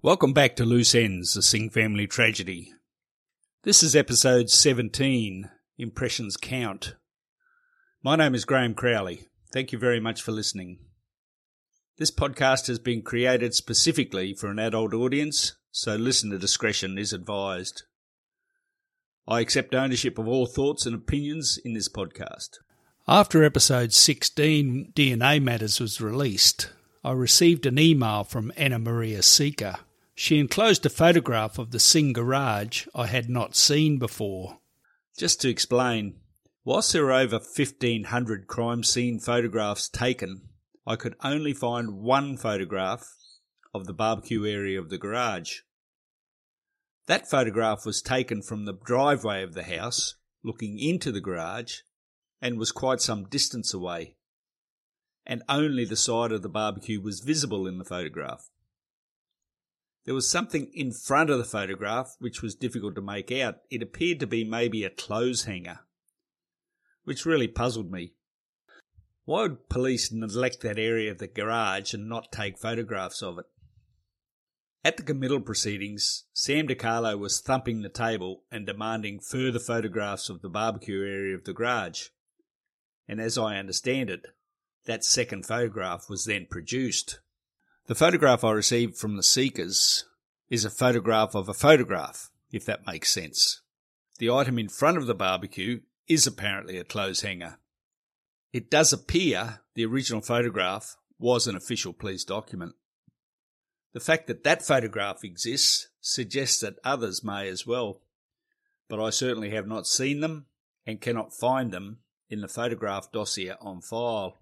Welcome back to Loose Ends, the Singh family tragedy. This is episode 17 Impressions Count. My name is Graeme Crowley. Thank you very much for listening. This podcast has been created specifically for an adult audience, so listener discretion is advised. I accept ownership of all thoughts and opinions in this podcast. After episode 16 DNA Matters was released, I received an email from Anna Maria Sica she enclosed a photograph of the Singh garage I had not seen before. Just to explain, whilst there were over 1500 crime scene photographs taken, I could only find one photograph of the barbecue area of the garage. That photograph was taken from the driveway of the house, looking into the garage, and was quite some distance away, and only the side of the barbecue was visible in the photograph. There was something in front of the photograph which was difficult to make out. It appeared to be maybe a clothes hanger, which really puzzled me. Why would police neglect that area of the garage and not take photographs of it? At the committal proceedings, Sam DiCarlo was thumping the table and demanding further photographs of the barbecue area of the garage. And as I understand it, that second photograph was then produced. The photograph I received from the Sicas is a photograph of a photograph, if that makes sense. The item in front of the barbecue is apparently a clothes hanger. It does appear the original photograph was an official police document. The fact that that photograph exists suggests that others may as well, but I certainly have not seen them and cannot find them in the photograph dossier on file.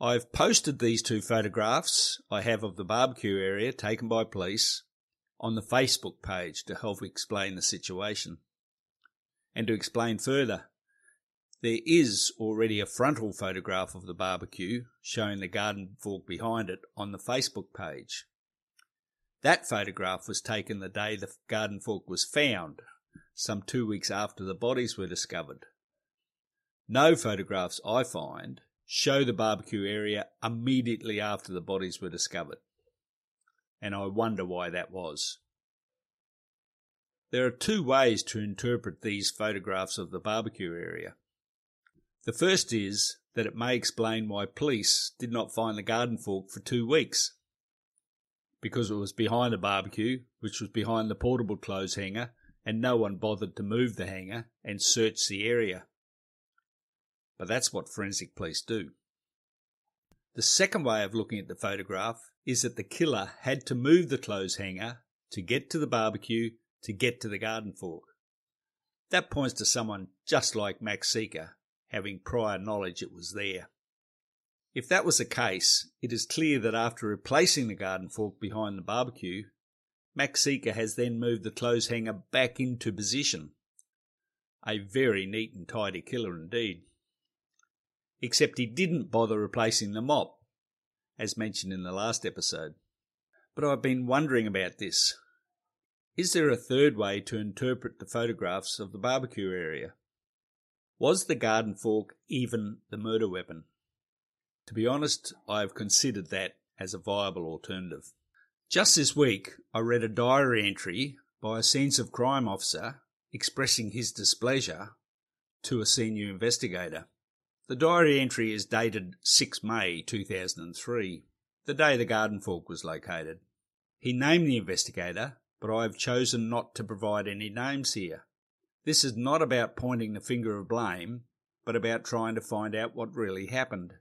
I've posted these two photographs I have of the barbecue area taken by police on the Facebook page to help explain the situation. And to explain further, there is already a frontal photograph of the barbecue showing the garden fork behind it on the Facebook page. That photograph was taken the day the garden fork was found, some two weeks after the bodies were discovered. No photographs I find show the barbecue area immediately after the bodies were discovered. And I wonder why that was. There are two ways to interpret these photographs of the barbecue area. The first is that it may explain why police did not find the garden fork for two weeks. Because it was behind the barbecue, which was behind the portable clothes hanger, and no one bothered to move the hanger and search the area but that's what forensic police do. The second way of looking at the photograph is that the killer had to move the clothes hanger to get to the barbecue to get to the garden fork. That points to someone just like Max Sica having prior knowledge it was there. If that was the case, it is clear that after replacing the garden fork behind the barbecue, Max Sica has then moved the clothes hanger back into position. A very neat and tidy killer indeed except he didn't bother replacing the mop, as mentioned in the last episode. But I've been wondering about this. Is there a third way to interpret the photographs of the barbecue area? Was the garden fork even the murder weapon? To be honest, I have considered that as a viable alternative. Just this week, I read a diary entry by a scenes of crime officer expressing his displeasure to a senior investigator. The diary entry is dated 6 May 2003, the day the garden fork was located. He named the investigator, but I have chosen not to provide any names here. This is not about pointing the finger of blame, but about trying to find out what really happened.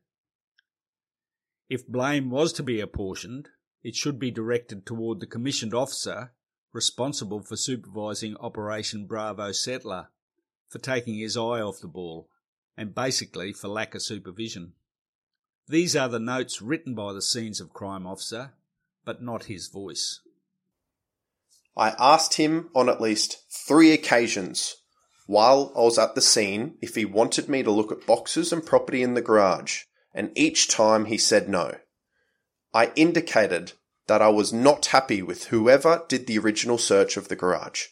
If blame was to be apportioned, it should be directed toward the commissioned officer responsible for supervising Operation Bravo Settler, for taking his eye off the ball, and basically for lack of supervision. These are the notes written by the scenes of crime officer, but not his voice. I asked him on at least three occasions while I was at the scene if he wanted me to look at boxes and property in the garage, and each time he said no. I indicated that I was not happy with whoever did the original search of the garage.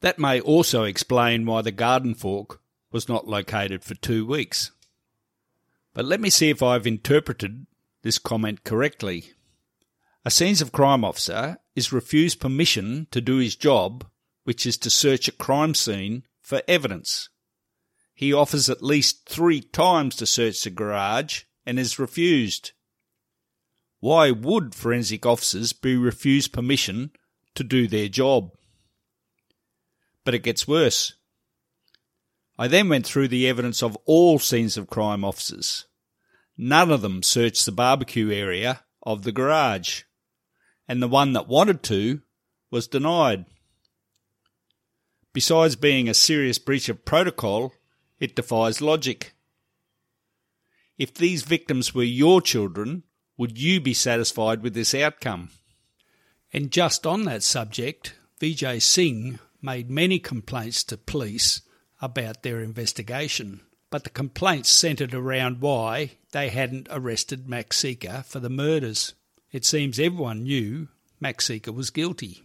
That may also explain why the garden fork was not located for two weeks. But let me see if I've interpreted this comment correctly. A scenes of crime officer is refused permission to do his job, which is to search a crime scene for evidence. He offers at least three times to search the garage and is refused. Why would forensic officers be refused permission to do their job? But it gets worse. I then went through the evidence of all scenes of crime officers. None of them searched the barbecue area of the garage and the one that wanted to was denied. Besides being a serious breach of protocol, it defies logic. If these victims were your children, would you be satisfied with this outcome? And just on that subject, Vijay Singh made many complaints to police about their investigation, but the complaints centred around why they hadn't arrested Max Sica for the murders. It seems everyone knew Max Sica was guilty.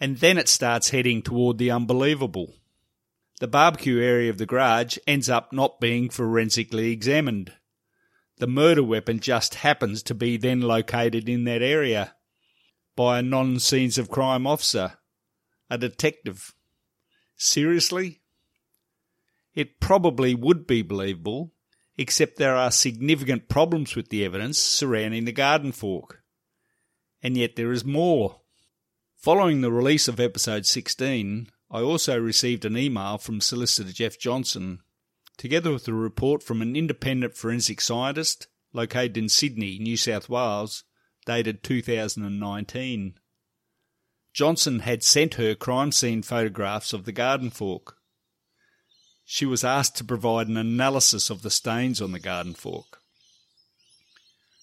And then it starts heading toward the unbelievable. The barbecue area of the garage ends up not being forensically examined. The murder weapon just happens to be then located in that area by a non scenes of crime officer, a detective. Seriously? It probably would be believable except there are significant problems with the evidence surrounding the garden fork. And yet there is more. Following the release of episode 16, I also received an email from Solicitor Jeff Johnson, together with a report from an independent forensic scientist located in Sydney, New South Wales, dated 2019. Johnson had sent her crime scene photographs of the garden fork she was asked to provide an analysis of the stains on the garden fork.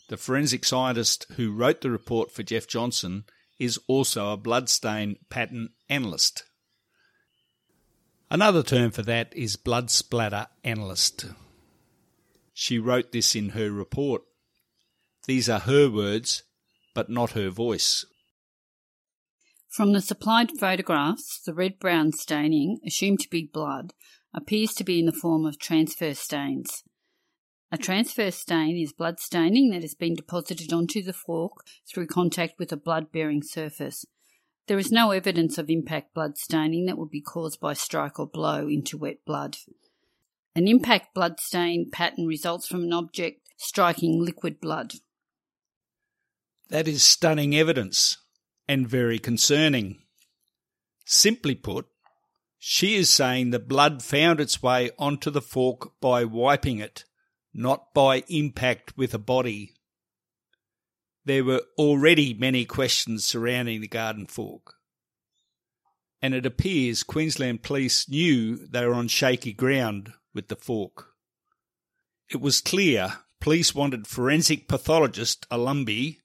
The forensic scientist who wrote the report for Jeff Johnson is also a bloodstain pattern analyst. Another term for that is blood splatter analyst. She wrote this in her report. These are her words, but not her voice. From the supplied photographs, the red brown staining, assumed to be blood, appears to be in the form of transverse stains. A transverse stain is blood staining that has been deposited onto the fork through contact with a blood bearing surface. There is no evidence of impact blood staining that would be caused by strike or blow into wet blood. An impact blood stain pattern results from an object striking liquid blood. That is stunning evidence and very concerning. Simply put, she is saying the blood found its way onto the fork by wiping it, not by impact with a body. There were already many questions surrounding the garden fork. And it appears Queensland Police knew they were on shaky ground with the fork. It was clear police wanted forensic pathologist Olumbe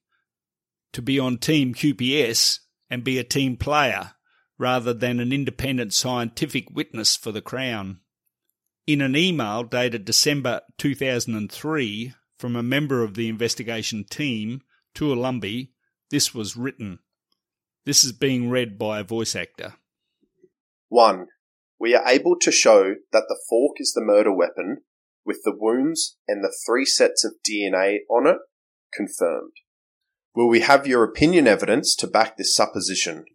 to be on Team QPS and be a team player rather than an independent scientific witness for the Crown. In an email dated December 2003 from a member of the investigation team to Olumbe, this was written. This is being read by a voice actor. 1. We are able to show that the fork is the murder weapon with the wounds and the three sets of DNA on it confirmed. Will we have your opinion evidence to back this supposition?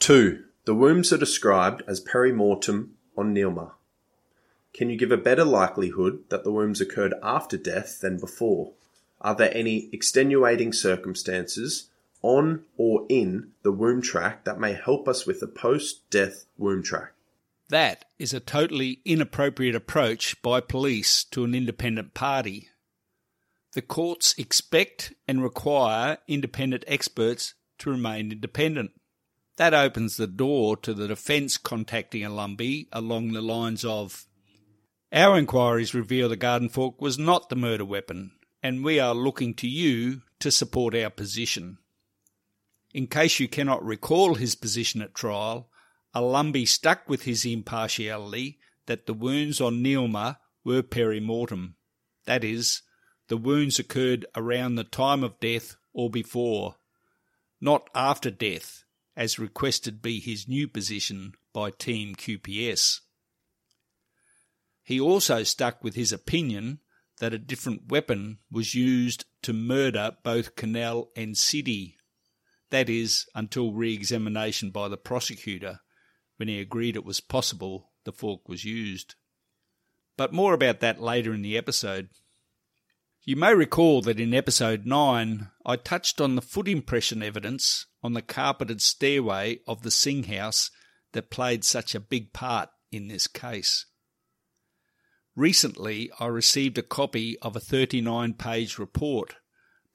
2. The wounds are described as perimortem on Neelma. Can you give a better likelihood that the wounds occurred after death than before? Are there any extenuating circumstances on or in the wound track that may help us with the post death wound track? That is a totally inappropriate approach by police to an independent party. The courts expect and require independent experts to remain independent. That opens the door to the defence contacting Olumbe along the lines of Our inquiries reveal the garden fork was not the murder weapon, and we are looking to you to support our position. In case you cannot recall his position at trial, Olumbe stuck with his impartiality that the wounds on Neelma were peri-mortem. That is, the wounds occurred around the time of death or before, not after death, as requested be his new position by Team QPS. He also stuck with his opinion that a different weapon was used to murder both Kunal and Sidhi, that is, until re examination by the prosecutor, when he agreed it was possible the fork was used. But more about that later in the episode. You may recall that in episode 9 I touched on the foot impression evidence on the carpeted stairway of the Singh house that played such a big part in this case. Recently, I received a copy of a 39 page report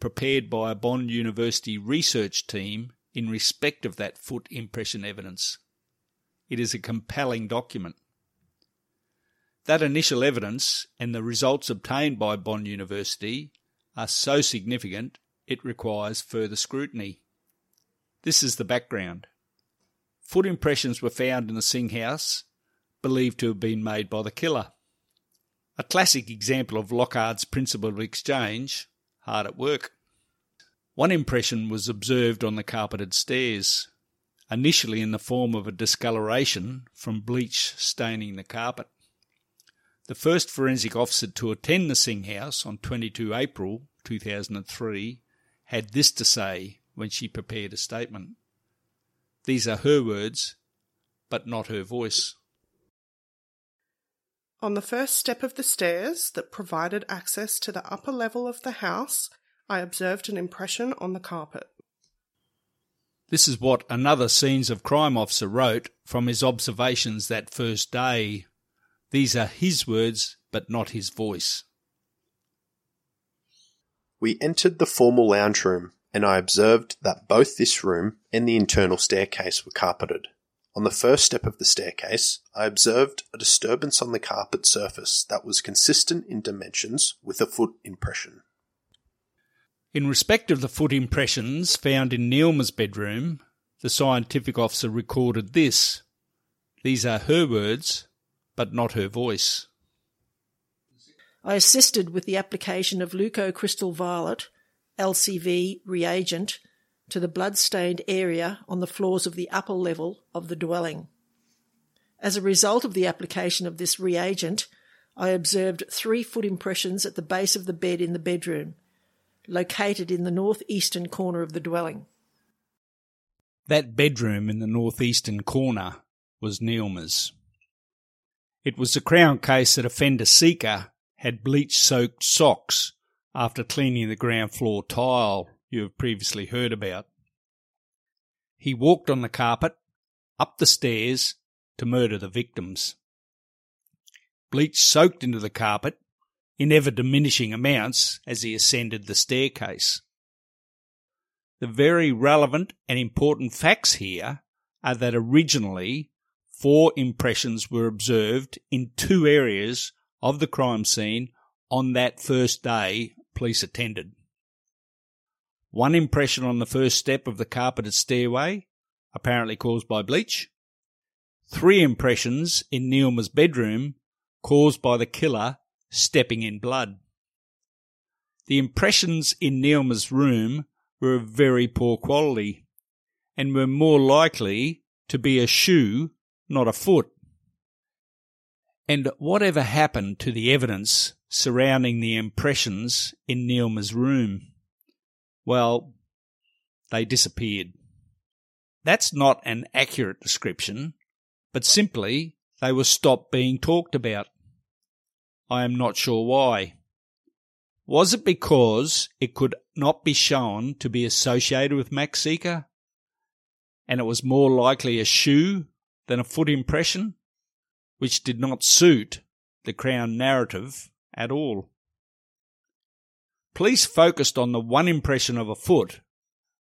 prepared by a Bond University research team in respect of that foot impression evidence. It is a compelling document. That initial evidence and the results obtained by Bond University are so significant it requires further scrutiny. This is the background. Foot impressions were found in the Singh house, believed to have been made by the killer. A classic example of Locard's principle of exchange, hard at work. One impression was observed on the carpeted stairs, initially in the form of a discoloration from bleach staining the carpet. The first forensic officer to attend the Singh House on 22 April 2003 had this to say when she prepared a statement. These are her words, but not her voice. On the first step of the stairs that provided access to the upper level of the house, I observed an impression on the carpet. This is what another Scenes of Crime officer wrote from his observations that first day these are his words, but not his voice. We entered the formal lounge room, and I observed that both this room and the internal staircase were carpeted. On the first step of the staircase, I observed a disturbance on the carpet surface that was consistent in dimensions with a foot impression. In respect of the foot impressions found in Neelma's bedroom, the scientific officer recorded this. These are her words, but not her voice. I assisted with the application of leucocrystal violet, LCV reagent, to the blood-stained area on the floors of the upper level of the dwelling. As a result of the application of this reagent, I observed three foot impressions at the base of the bed in the bedroom, located in the northeastern corner of the dwelling. That bedroom in the northeastern corner was Neelma's. It was the Crown case that offender Sica had bleach soaked socks after cleaning the ground floor tile you have previously heard about. He walked on the carpet, up the stairs, to murder the victims. Bleach soaked into the carpet in ever diminishing amounts as he ascended the staircase. The very relevant and important facts here are that originally four impressions were observed in two areas of the crime scene on that first day police attended. One impression on the first step of the carpeted stairway, apparently caused by bleach. Three impressions in Neelma's bedroom, caused by the killer stepping in blood. The impressions in Neelma's room were of very poor quality and were more likely to be a shoe not a foot. And whatever happened to the evidence surrounding the impressions in Neelma's room? Well, they disappeared. That's not an accurate description, but simply they were stopped being talked about. I am not sure why. Was it because it could not be shown to be associated with Max Sica? And it was more likely a shoe than a foot impression, which did not suit the Crown narrative at all. Police focused on the one impression of a foot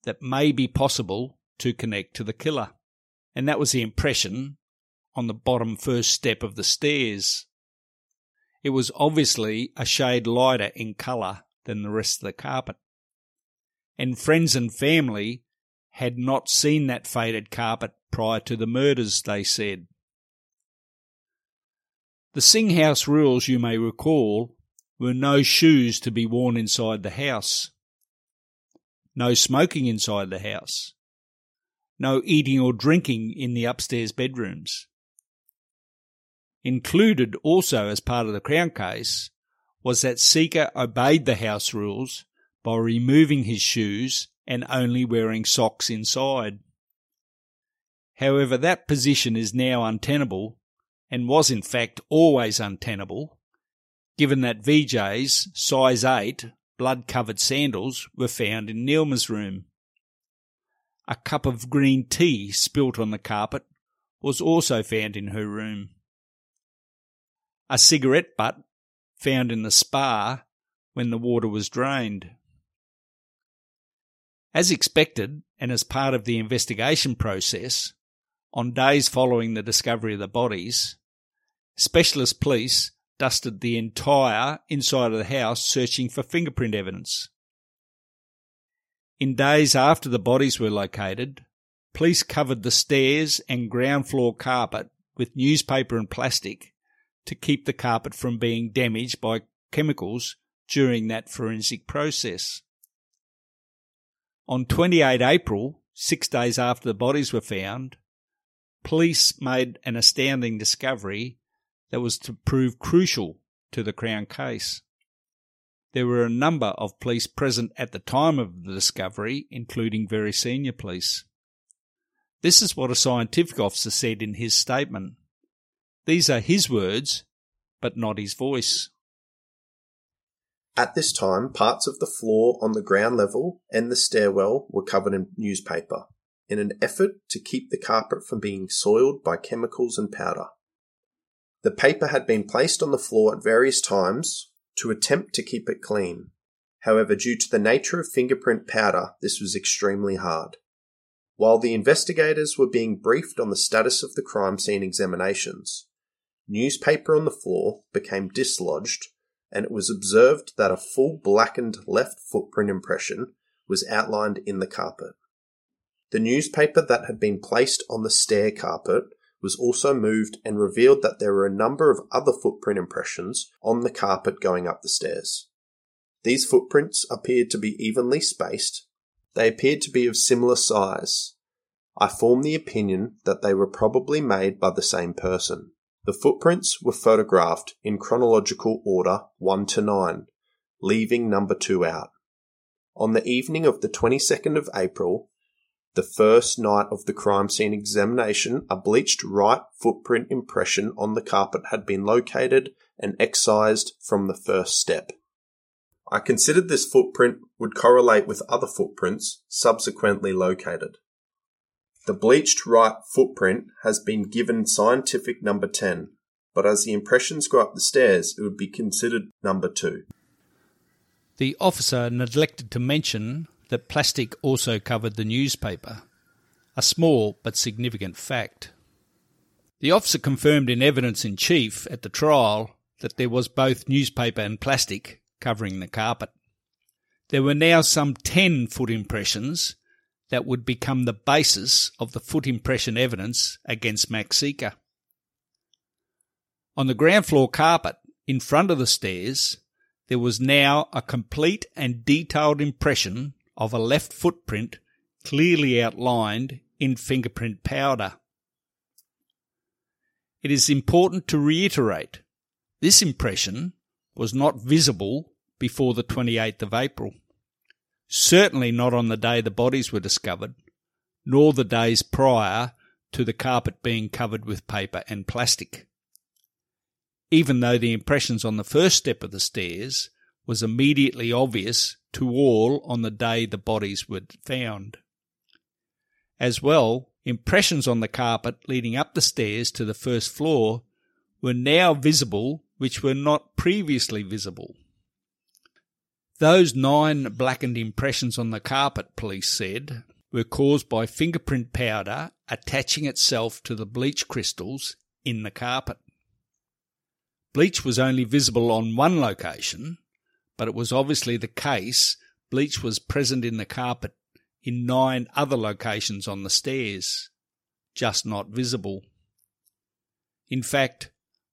that may be possible to connect to the killer, and that was the impression on the bottom first step of the stairs. It was obviously a shade lighter in colour than the rest of the carpet. And friends and family had not seen that faded carpet prior to the murders, they said. The Singh House rules, you may recall, were no shoes to be worn inside the house, no smoking inside the house, no eating or drinking in the upstairs bedrooms. Included also as part of the Crown case was that Sica obeyed the house rules by removing his shoes and only wearing socks inside. However, that position is now untenable and was in fact always untenable, given that VJ's size 8 blood covered sandals were found in Neelma's room. A cup of green tea spilt on the carpet was also found in her room. A cigarette butt found in the spa when the water was drained. As expected, and as part of the investigation process, on days following the discovery of the bodies, specialist police dusted the entire inside of the house searching for fingerprint evidence. In days after the bodies were located, police covered the stairs and ground floor carpet with newspaper and plastic to keep the carpet from being damaged by chemicals during that forensic process. On 28 April, six days after the bodies were found, police made an astounding discovery that was to prove crucial to the Crown case. There were a number of police present at the time of the discovery, including very senior police. This is what a scientific officer said in his statement. These are his words, but not his voice. At this time, parts of the floor on the ground level and the stairwell were covered in newspaper in an effort to keep the carpet from being soiled by chemicals and powder. The paper had been placed on the floor at various times to attempt to keep it clean. However, due to the nature of fingerprint powder, this was extremely hard. While the investigators were being briefed on the status of the crime scene examinations, newspaper on the floor became dislodged and it was observed that a full blackened left footprint impression was outlined in the carpet. The newspaper that had been placed on the stair carpet was also moved and revealed that there were a number of other footprint impressions on the carpet going up the stairs. These footprints appeared to be evenly spaced. They appeared to be of similar size. I formed the opinion that they were probably made by the same person. The footprints were photographed in chronological order 1 to 9, leaving number 2 out. On the evening of the 22nd of April, the first night of the crime scene examination, a bleached right footprint impression on the carpet had been located and excised from the first step. I considered this footprint would correlate with other footprints subsequently located. The bleached right footprint has been given scientific number 10, but as the impressions go up the stairs, it would be considered number 2. The officer neglected to mention that plastic also covered the newspaper, a small but significant fact. The officer confirmed in evidence in chief at the trial that there was both newspaper and plastic covering the carpet. There were now some 10 foot impressions that would become the basis of the foot impression evidence against Max Sica. On the ground floor carpet, in front of the stairs, there was now a complete and detailed impression of a left footprint clearly outlined in fingerprint powder. It is important to reiterate this impression was not visible before the 28th of April certainly not on the day the bodies were discovered, nor the days prior to the carpet being covered with paper and plastic. even though the impressions on the first step of the stairs was immediately obvious to all on the day the bodies were found. As well, impressions on the carpet leading up the stairs to the first floor were now visible which were not previously visible. Those nine blackened impressions on the carpet, police said, were caused by fingerprint powder attaching itself to the bleach crystals in the carpet. Bleach was only visible on one location, but it was obviously the case bleach was present in the carpet in nine other locations on the stairs, just not visible. In fact,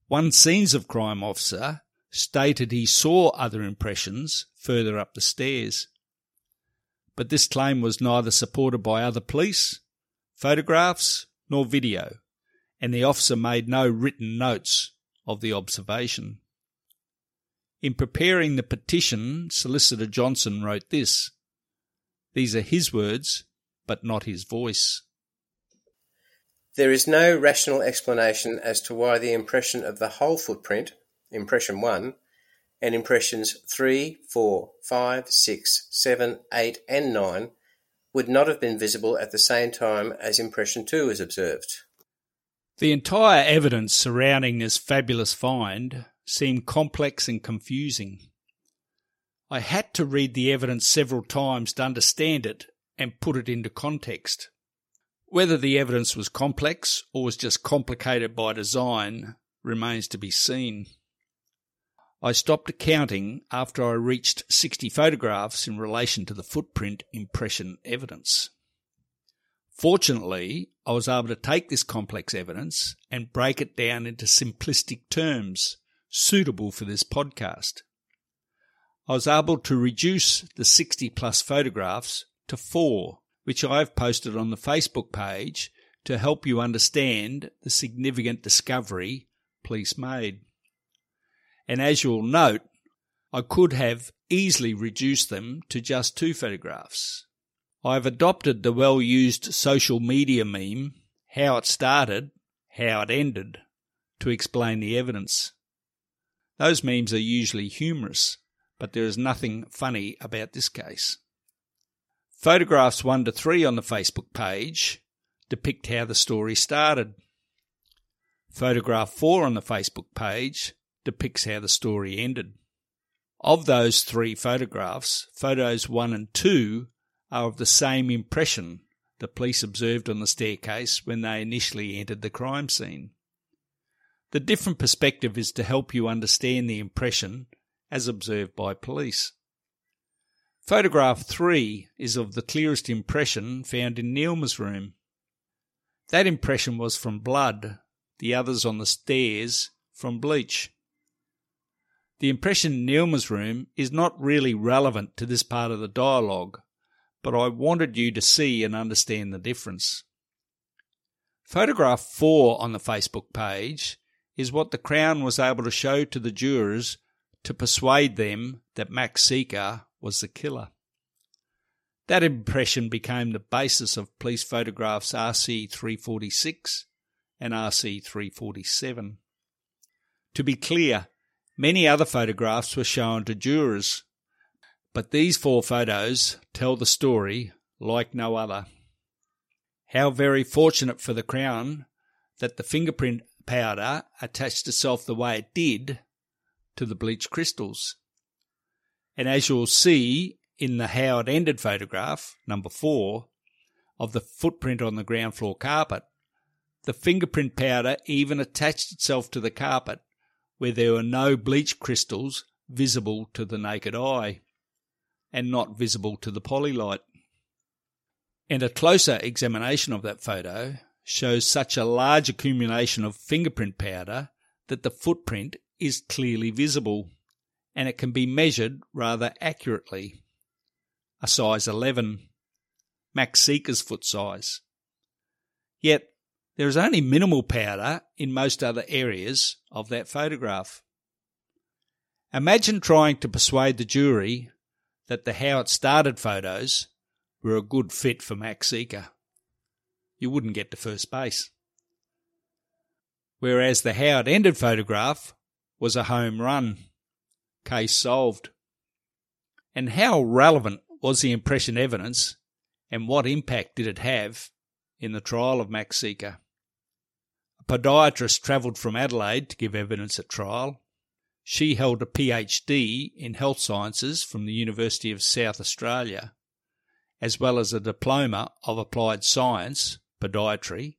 one scenes of crime officer stated he saw other impressions further up the stairs. But this claim was neither supported by other police, photographs, nor video, and the officer made no written notes of the observation. In preparing the petition, Solicitor Johnson wrote this These are his words, but not his voice. There is no rational explanation as to why the impression of the whole footprint, impression 1, and impressions 3, 4, 5, 6, 7, 8, and 9 would not have been visible at the same time as impression 2 was observed. The entire evidence surrounding this fabulous find seemed complex and confusing. I had to read the evidence several times to understand it and put it into context. Whether the evidence was complex or was just complicated by design remains to be seen. I stopped counting after I reached 60 photographs in relation to the footprint impression evidence. Fortunately, I was able to take this complex evidence and break it down into simplistic terms suitable for this podcast. I was able to reduce the 60 plus photographs to four which I have posted on the Facebook page to help you understand the significant discovery police made. And as you'll note, I could have easily reduced them to just two photographs. I've adopted the well used social media meme, how it started, how it ended, to explain the evidence. Those memes are usually humorous, but there is nothing funny about this case. Photographs 1 to 3 on the Facebook page depict how the story started. Photograph 4 on the Facebook page depicts how the story ended. Of those three photographs, photos 1 and 2 are of the same impression the police observed on the staircase when they initially entered the crime scene. The different perspective is to help you understand the impression as observed by police. Photograph 3 is of the clearest impression found in Neelma's room. That impression was from blood, the others on the stairs from bleach. The impression in Neelma's room is not really relevant to this part of the dialogue, but I wanted you to see and understand the difference. Photograph 4 on the Facebook page is what the Crown was able to show to the jurors to persuade them that Max Sica was the killer. That impression became the basis of police photographs RC 346 and RC 347. To be clear, many other photographs were shown to jurors, but these four photos tell the story like no other. How very fortunate for the Crown that the fingerprint powder attached itself the way it did to the bleach crystals. And as you'll see in the how it ended photograph, number four, of the footprint on the ground floor carpet, the fingerprint powder even attached itself to the carpet where there were no bleach crystals visible to the naked eye and not visible to the Polilight. And a closer examination of that photo shows such a large accumulation of fingerprint powder that the footprint is clearly visible and it can be measured rather accurately. A size 11, Max Sica's foot size. Yet there is only minimal powder in most other areas of that photograph. Imagine trying to persuade the jury that the how it started photos were a good fit for Max Sica. You wouldn't get to first base. Whereas the how it ended photograph was a home run. Case solved. And how relevant was the impression evidence and what impact did it have in the trial of Max Sica? A podiatrist travelled from Adelaide to give evidence at trial. She held a PhD in health sciences from the University of South Australia, as well as a diploma of applied science, podiatry,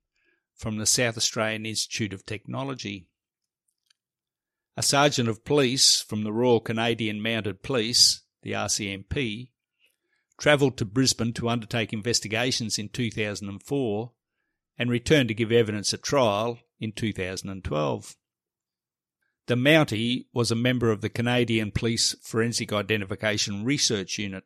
from the South Australian Institute of Technology. A sergeant of police from the Royal Canadian Mounted Police, the RCMP, travelled to Brisbane to undertake investigations in 2004 and returned to give evidence at trial in 2012. The Mountie was a member of the Canadian Police Forensic Identification Research Unit.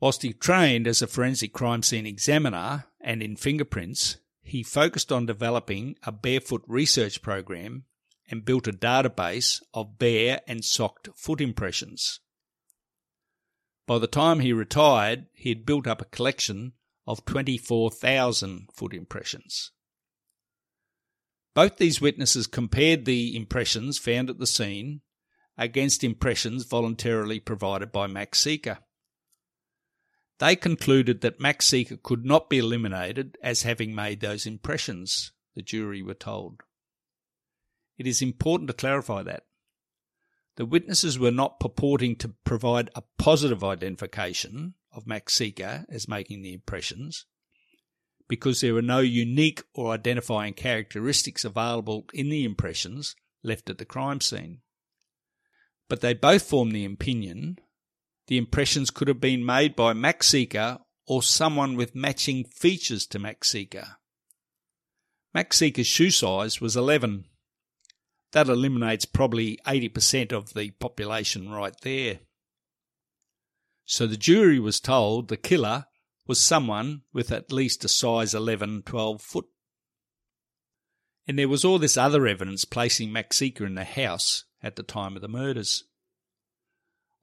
Whilst he trained as a forensic crime scene examiner and in fingerprints, he focused on developing a barefoot research program and built a database of bare and socked foot impressions. By the time he retired, he had built up a collection of 24,000 foot impressions. Both these witnesses compared the impressions found at the scene against impressions voluntarily provided by Max Sica. They concluded that Max Sica could not be eliminated as having made those impressions, the jury were told. It is important to clarify that. The witnesses were not purporting to provide a positive identification of Max Sica as making the impressions, because there were no unique or identifying characteristics available in the impressions left at the crime scene. But they both formed the opinion the impressions could have been made by Max Sica or someone with matching features to Max Sica. Max Sica's shoe size was 11. That eliminates probably 80% of the population right there. So the jury was told the killer was someone with at least a size 11, 12 foot. And there was all this other evidence placing Max Sica in the house at the time of the murders.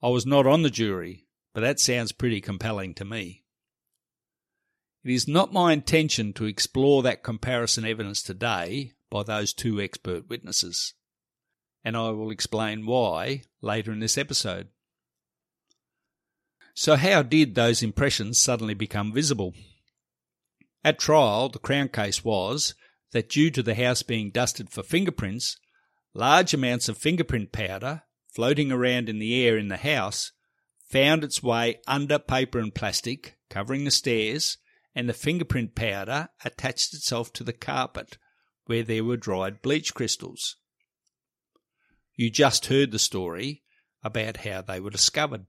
I was not on the jury, but that sounds pretty compelling to me. It is not my intention to explore that comparison evidence today by those two expert witnesses, and I will explain why later in this episode. So, how did those impressions suddenly become visible? At trial, the Crown case was that due to the house being dusted for fingerprints, large amounts of fingerprint powder floating around in the air in the house found its way under paper and plastic covering the stairs, and the fingerprint powder attached itself to the carpet where there were dried bleach crystals. You just heard the story about how they were discovered.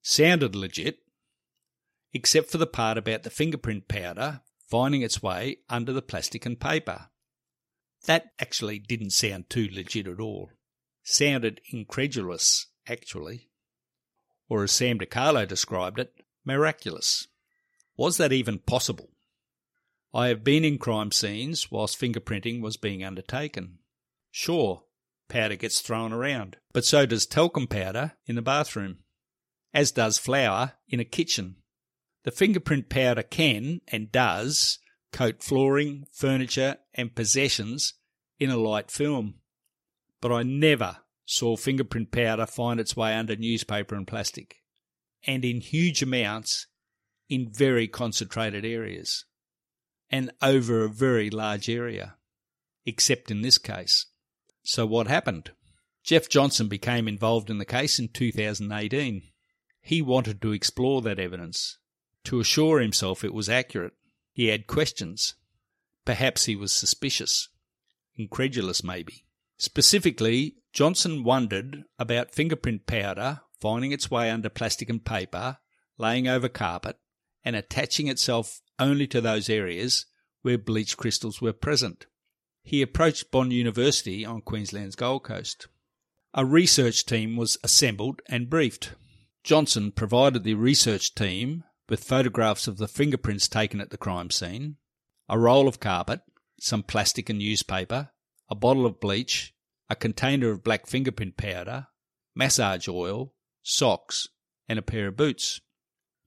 Sounded legit, except for the part about the fingerprint powder finding its way under the plastic and paper. That actually didn't sound too legit at all. Sounded incredulous, actually. Or as Sam DiCarlo described it, miraculous. Was that even possible? I have been in crime scenes whilst fingerprinting was being undertaken. Sure, powder gets thrown around, but so does talcum powder in the bathroom as does flour in a kitchen. The fingerprint powder can and does coat flooring, furniture, and possessions in a light film. But I never saw fingerprint powder find its way under newspaper and plastic, and in huge amounts in very concentrated areas, and over a very large area, except in this case. So what happened? Jeff Johnson became involved in the case in 2018. He wanted to explore that evidence, to assure himself it was accurate. He had questions. Perhaps he was suspicious, incredulous maybe. Specifically, Johnson wondered about fingerprint powder finding its way under plastic and paper, laying over carpet, and attaching itself only to those areas where bleach crystals were present. He approached Bond University on Queensland's Gold Coast. A research team was assembled and briefed. Johnson provided the research team with photographs of the fingerprints taken at the crime scene, a roll of carpet, some plastic and newspaper, a bottle of bleach, a container of black fingerprint powder, massage oil, socks, and a pair of boots.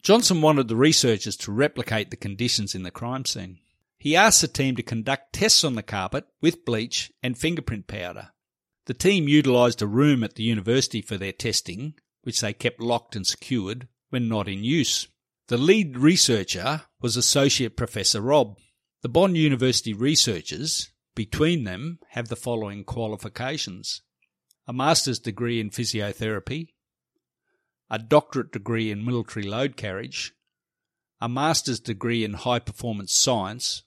Johnson wanted the researchers to replicate the conditions in the crime scene. He asked the team to conduct tests on the carpet with bleach and fingerprint powder. The team utilised a room at the university for their testing, which they kept locked and secured when not in use. The lead researcher was Associate Professor Rob. The Bond University researchers, between them, have the following qualifications a master's degree in physiotherapy, a doctorate degree in military load carriage, a master's degree in high performance science,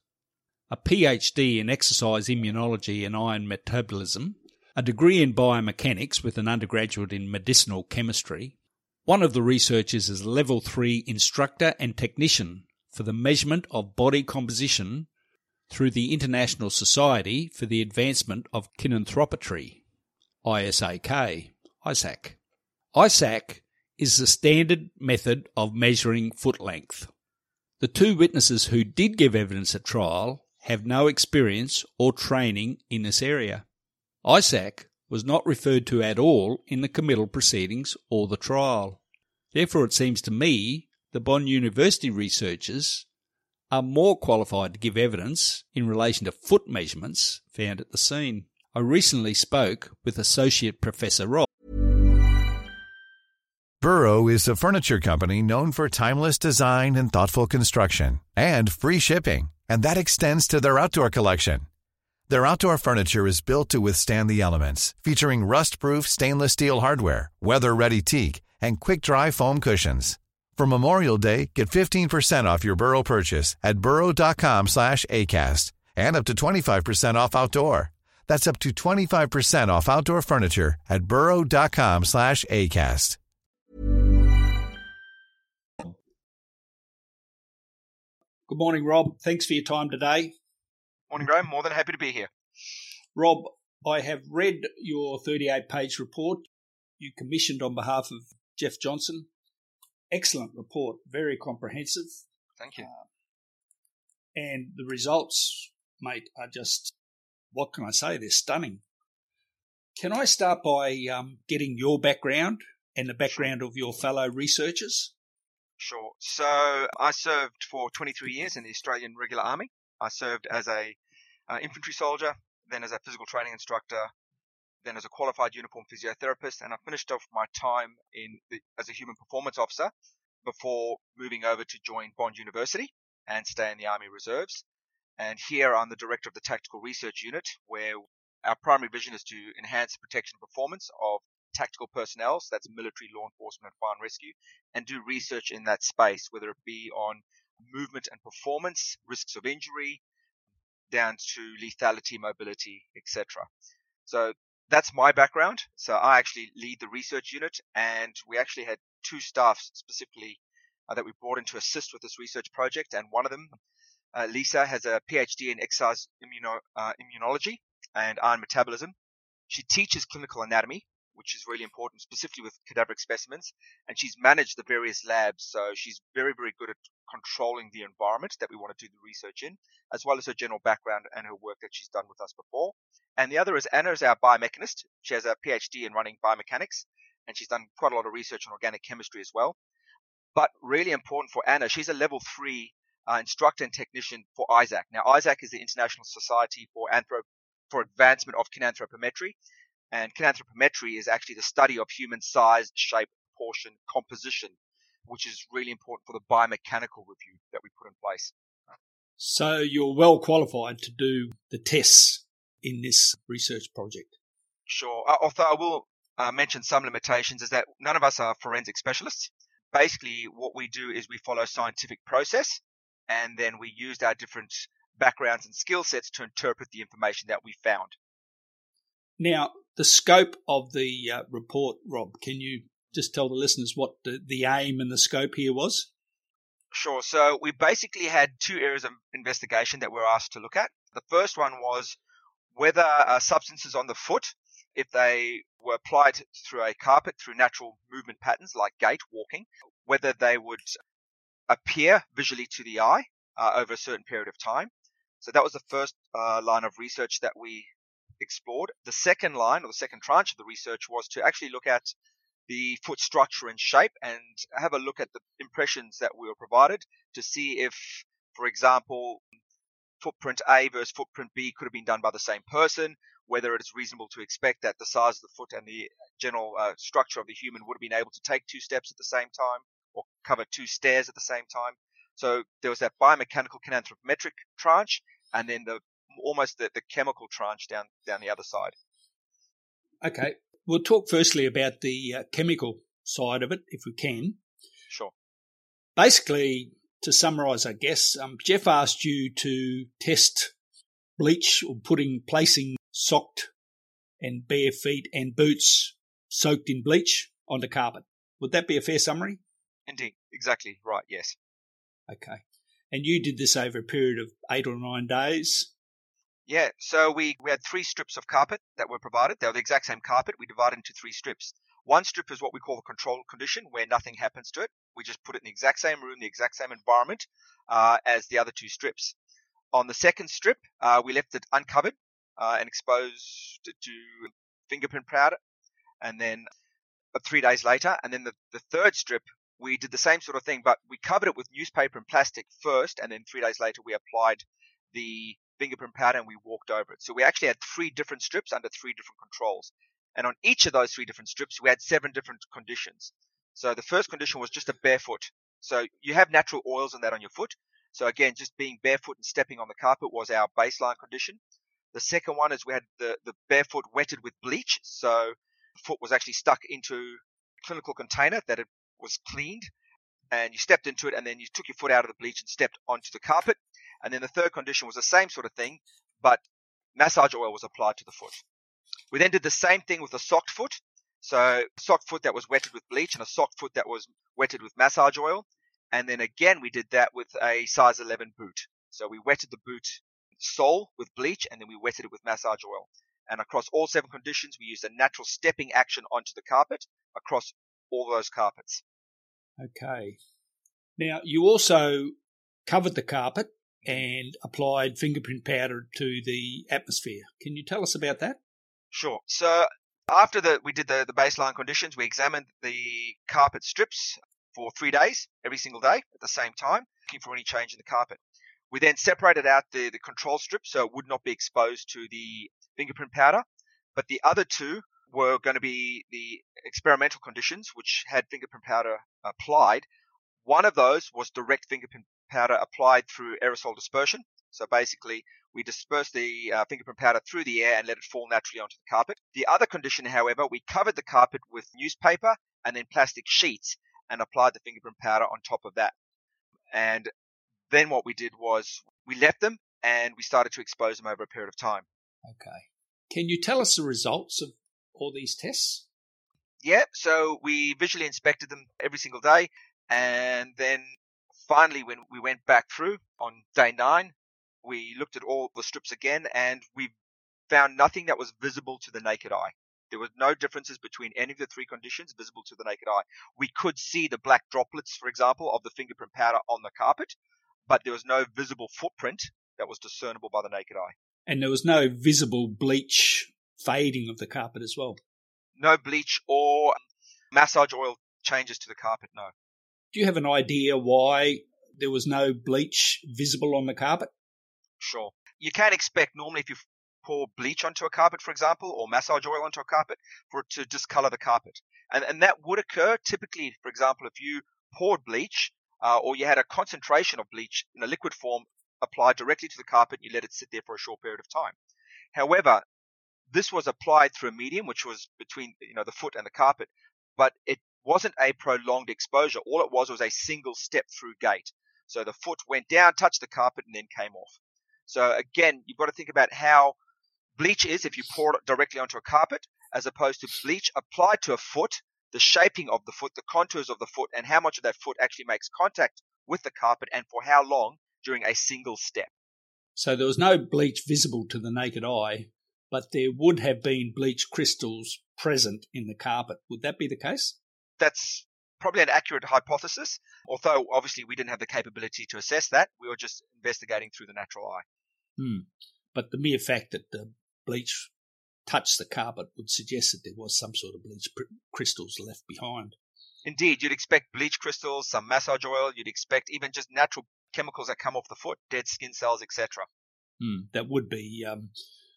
a PhD in exercise immunology and iron metabolism, a degree in biomechanics with an undergraduate in medicinal chemistry. One of the researchers is level 3 instructor and technician for the measurement of body composition through the International Society for the Advancement of Kinanthropometry, ISAK, ISAK. ISAK is the standard method of measuring foot length. The two witnesses who did give evidence at trial have no experience or training in this area. ISAK was not referred to at all in the committal proceedings or the trial. Therefore, it seems to me the Bond University researchers are more qualified to give evidence in relation to foot measurements found at the scene. I recently spoke with Associate Professor Rob. Burrow is a furniture company known for timeless design and thoughtful construction and free shipping, and that extends to their outdoor collection. Their outdoor furniture is built to withstand the elements, featuring rust-proof stainless steel hardware, weather-ready teak, and quick-dry foam cushions. For Memorial Day, get 15% off your Burrow purchase at burrow.com slash ACAST and up to 25% off outdoor. That's up to 25% off outdoor furniture at burrow.com slash ACAST. Good morning, Rob. Thanks for your time today. Morning, Graeme. More than happy to be here. Rob, I have read your 38 page report you commissioned on behalf of Jeff Johnson. Excellent report, very comprehensive. Thank you. Uh, and the results, mate, are just, what can I say? They're stunning. Can I start by um, getting your background and the background of your fellow researchers? Sure. So I served for 23 years in the Australian Regular Army. I served as a uh, infantry soldier, then as a physical training instructor, then as a qualified uniform physiotherapist, and I finished off my time in the, as a human performance officer before moving over to join Bond University and stay in the Army Reserves. And here I'm the director of the Tactical Research Unit, where our primary vision is to enhance the protection performance of tactical personnel, so that's military, law enforcement, and fire and rescue, and do research in that space, whether it be on movement and performance, risks of injury, down to lethality, mobility, etc. So that's my background. So I actually lead the research unit, and we actually had two staff specifically uh, that we brought in to assist with this research project. And one of them, uh, Lisa, has a PhD in exercise immuno, uh, immunology and iron metabolism. She teaches clinical anatomy, which is really important, specifically with cadaveric specimens. And she's managed the various labs, so she's very, very good at controlling the environment that we want to do the research in, as well as her general background and her work that she's done with us before. And the other is Anna is our biomechanist. She has a PhD in running biomechanics, and she's done quite a lot of research on organic chemistry as well. But really important for Anna, she's a level three uh, instructor and technician for ISAK. Now, ISAK is the International Society for Anthrop- for Advancement of Kinanthropometry, and kinanthropometry is actually the study of human size, shape, proportion, composition, which is really important for the biomechanical review that we put in place. So you're well qualified to do the tests in this research project. Sure. Uh, although I will uh, mention some limitations is that none of us are forensic specialists. Basically, what we do is we follow scientific process and then we used our different backgrounds and skill sets to interpret the information that we found. Now, the scope of the uh, report, Rob, can you just tell the listeners what the, the aim and the scope here was? Sure. So we basically had two areas of investigation that we were asked to look at. The first one was whether uh, substances on the foot, if they were applied through a carpet through natural movement patterns like gait, walking, whether they would appear visually to the eye uh, over a certain period of time. So that was the first uh, line of research that we explored. The second line or the second tranche of the research was to actually look at the foot structure and shape and have a look at the impressions that we were provided to see if, for example, footprint A versus footprint B could have been done by the same person, whether it's reasonable to expect that the size of the foot and the general uh, structure of the human would have been able to take two steps at the same time or cover two stairs at the same time. So there was that biomechanical kinanthropometric tranche, and then the almost the, the chemical tranche down down the other side. Okay, we'll talk firstly about the uh, chemical side of it, if we can. Sure. Basically, to summarise, I guess um, Jeff asked you to test bleach or putting placing socked and bare feet and boots soaked in bleach onto carpet. Would that be a fair summary? Indeed, exactly right. Yes. Okay. And you did this over a period of eight or nine days. Yeah, so we, we had three strips of carpet that were provided. They were the exact same carpet. We divided into three strips. One strip is what we call the control condition, where nothing happens to it. We just put it in the exact same room, the exact same environment uh, as the other two strips. On the second strip, uh, we left it uncovered uh, and exposed to fingerprint powder. And then uh, three days later, and then the, the third strip, we did the same sort of thing, but we covered it with newspaper and plastic first, and then three days later we applied the fingerprint powder and we walked over it. So we actually had three different strips under three different controls. And on each of those three different strips, we had seven different conditions. So the first condition was just a barefoot. So you have natural oils and that on your foot. So again, just being barefoot and stepping on the carpet was our baseline condition. The second one is we had the, the barefoot wetted with bleach. So the foot was actually stuck into a clinical container that it was cleaned and you stepped into it and then you took your foot out of the bleach and stepped onto the carpet. And then the third condition was the same sort of thing, but massage oil was applied to the foot. We then did the same thing with a socked foot. So socked foot that was wetted with bleach and a socked foot that was wetted with massage oil. And then again, we did that with a size 11 boot. So we wetted the boot sole with bleach and then we wetted it with massage oil. And across all seven conditions, we used a natural stepping action onto the carpet across all those carpets. Okay. Now, you also covered the carpet and applied fingerprint powder to the atmosphere. Can you tell us about that? Sure. So after the, we did the, the baseline conditions, we examined the carpet strips for three days, every single day at the same time, looking for any change in the carpet. We then separated out the, the control strip so it would not be exposed to the fingerprint powder, but the other two were going to be the experimental conditions, which had fingerprint powder applied. One of those was direct fingerprint powder applied through aerosol dispersion. So basically, we disperse the uh, fingerprint powder through the air and let it fall naturally onto the carpet. The other condition, however, we covered the carpet with newspaper and then plastic sheets and applied the fingerprint powder on top of that. And then what we did was we left them and we started to expose them over a period of time. Okay. Can you tell us the results of all these tests? Yeah, so we visually inspected them every single day. And then finally, when we went back through on day nine, we looked at all the strips again and we found nothing that was visible to the naked eye. There were no differences between any of the three conditions visible to the naked eye. We could see the black droplets, for example, of the fingerprint powder on the carpet, but there was no visible footprint that was discernible by the naked eye. And there was no visible bleach fading of the carpet as well. No bleach or massage oil changes to the carpet, no. Do you have an idea why there was no bleach visible on the carpet? Sure. You can't expect normally if you pour bleach onto a carpet, for example, or massage oil onto a carpet, for it to discolor the carpet. And, and that would occur typically, for example, if you poured bleach uh, or you had a concentration of bleach in a liquid form applied directly to the carpet and you let it sit there for a short period of time. However, this was applied through a medium which was between you know the foot and the carpet, but it wasn't a prolonged exposure. All it was was a single step through gait. So the foot went down, touched the carpet, and then came off. So again, you've got to think about how bleach is if you pour it directly onto a carpet, as opposed to bleach applied to a foot, the shaping of the foot, the contours of the foot, and how much of that foot actually makes contact with the carpet and for how long during a single step. So there was no bleach visible to the naked eye, but there would have been bleach crystals present in the carpet. Would that be the case? That's probably an accurate hypothesis, although obviously we didn't have the capability to assess that. We were just investigating through the natural eye. Hmm. But the mere fact that the bleach touched the carpet would suggest that there was some sort of bleach pr- crystals left behind. Indeed, you'd expect bleach crystals, some massage oil, you'd expect even just natural chemicals that come off the foot, dead skin cells, etc. Hmm. That would be um,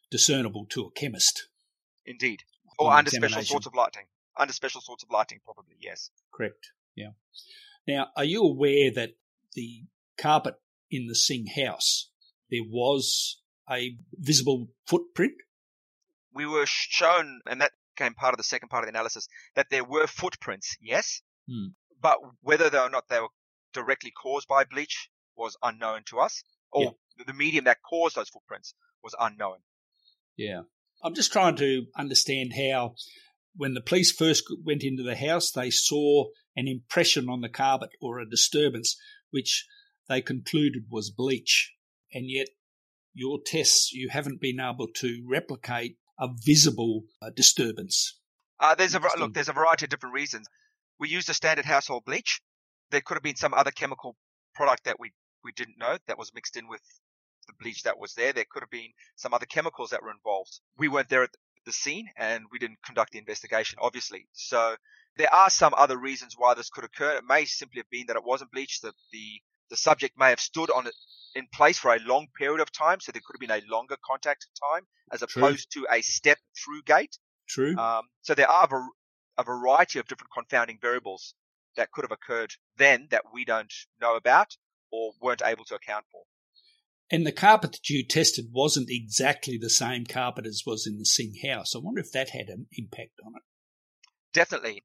discernible to a chemist. Indeed. Or under special sorts of lighting. Under special sorts of lighting, probably, yes. Correct. Yeah. Now, are you aware that the carpet in the Singh house, there was a visible footprint? We were shown, and that became part of the second part of the analysis, that there were footprints, yes, Hmm. but whether or not they were directly caused by bleach was unknown to us, or Yeah. the medium that caused those footprints was unknown. Yeah. I'm just trying to understand how, when the police first went into the house, they saw an impression on the carpet or a disturbance, which they concluded was bleach. And yet, your tests, you haven't been able to replicate a visible uh, disturbance. Uh, there's a look. There's a variety of different reasons. We used a standard household bleach. There could have been some other chemical product that we we didn't know that was mixed in with the bleach that was there. There could have been some other chemicals that were involved. We weren't there at the scene and we didn't conduct the investigation, obviously. So there are some other reasons why this could occur. It may simply have been that it wasn't bleached, That the the subject may have stood on it in place for a long period of time, so there could have been a longer contact time as True. opposed to a step through gait. True. Um, so there are var- a variety of different confounding variables that could have occurred then that we don't know about or weren't able to account for. And the carpet that you tested wasn't exactly the same carpet as was in the Singh house. I wonder if that had an impact on it. Definitely,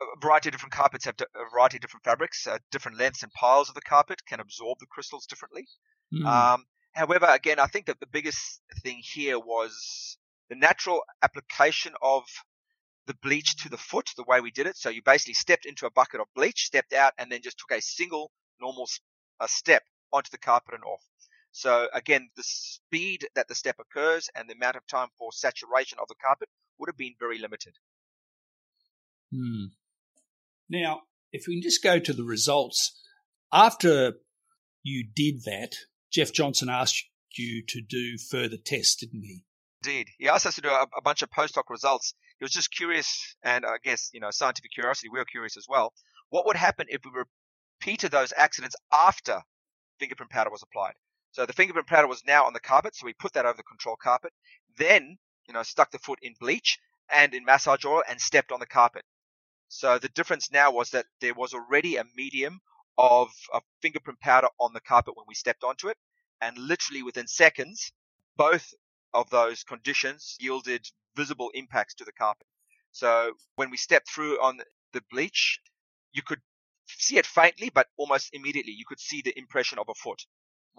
a variety of different carpets have a variety of different fabrics, uh, different lengths and piles of the carpet can absorb the crystals differently. Hmm. Um, however, again, I think that the biggest thing here was the natural application of the bleach to the foot, the way we did it. So you basically stepped into a bucket of bleach, stepped out, and then just took a single normal uh, step onto the carpet and off. So again, the speed that the step occurs and the amount of time for saturation of the carpet would have been very limited. Hmm. Now, if we can just go to the results, after you did that, Jeff Johnson asked you to do further tests, didn't he? Indeed. He asked us to do a, a bunch of post hoc results. He was just curious, and I guess, you know, scientific curiosity, we were curious as well. What would happen if we repeated those accidents after fingerprint powder was applied? So the fingerprint powder was now on the carpet, so we put that over the control carpet, then, you know, stuck the foot in bleach and in massage oil and stepped on the carpet. So the difference now was that there was already a medium of, of fingerprint powder on the carpet when we stepped onto it, and literally within seconds, both of those conditions yielded visible impacts to the carpet. So when we stepped through on the bleach, you could see it faintly, but almost immediately you could see the impression of a foot.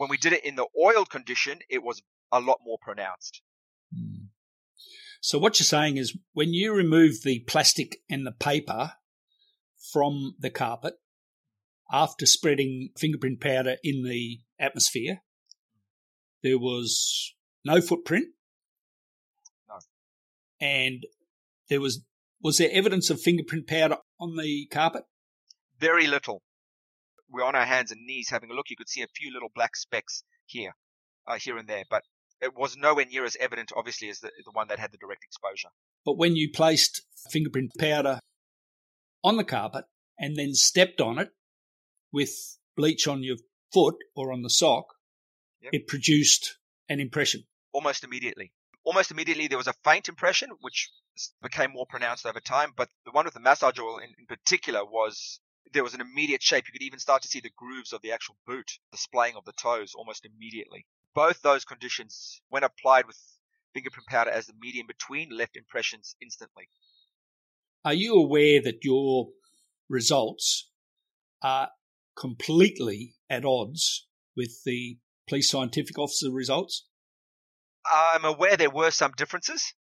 When we did it in the oiled condition, it was a lot more pronounced. Hmm. So what you're saying is when you remove the plastic and the paper from the carpet after spreading fingerprint powder in the atmosphere, there was no footprint. No. And there was was there evidence of fingerprint powder on the carpet? Very little. We're on our hands and knees having a look. You could see a few little black specks here, uh, here and there, but it was nowhere near as evident, obviously, as the, the one that had the direct exposure. But when you placed fingerprint powder on the carpet and then stepped on it with bleach on your foot or on the sock, Yep. it produced an impression. almost immediately. Almost immediately, there was a faint impression, which became more pronounced over time. But the one with the massage oil in, in particular was there was an immediate shape. You could even start to see the grooves of the actual boot, the splaying of the toes almost immediately. Both those conditions, when applied with fingerprint powder as the medium between, left impressions instantly. Are you aware that your results are completely at odds with the police scientific officer results? I'm aware there were some differences.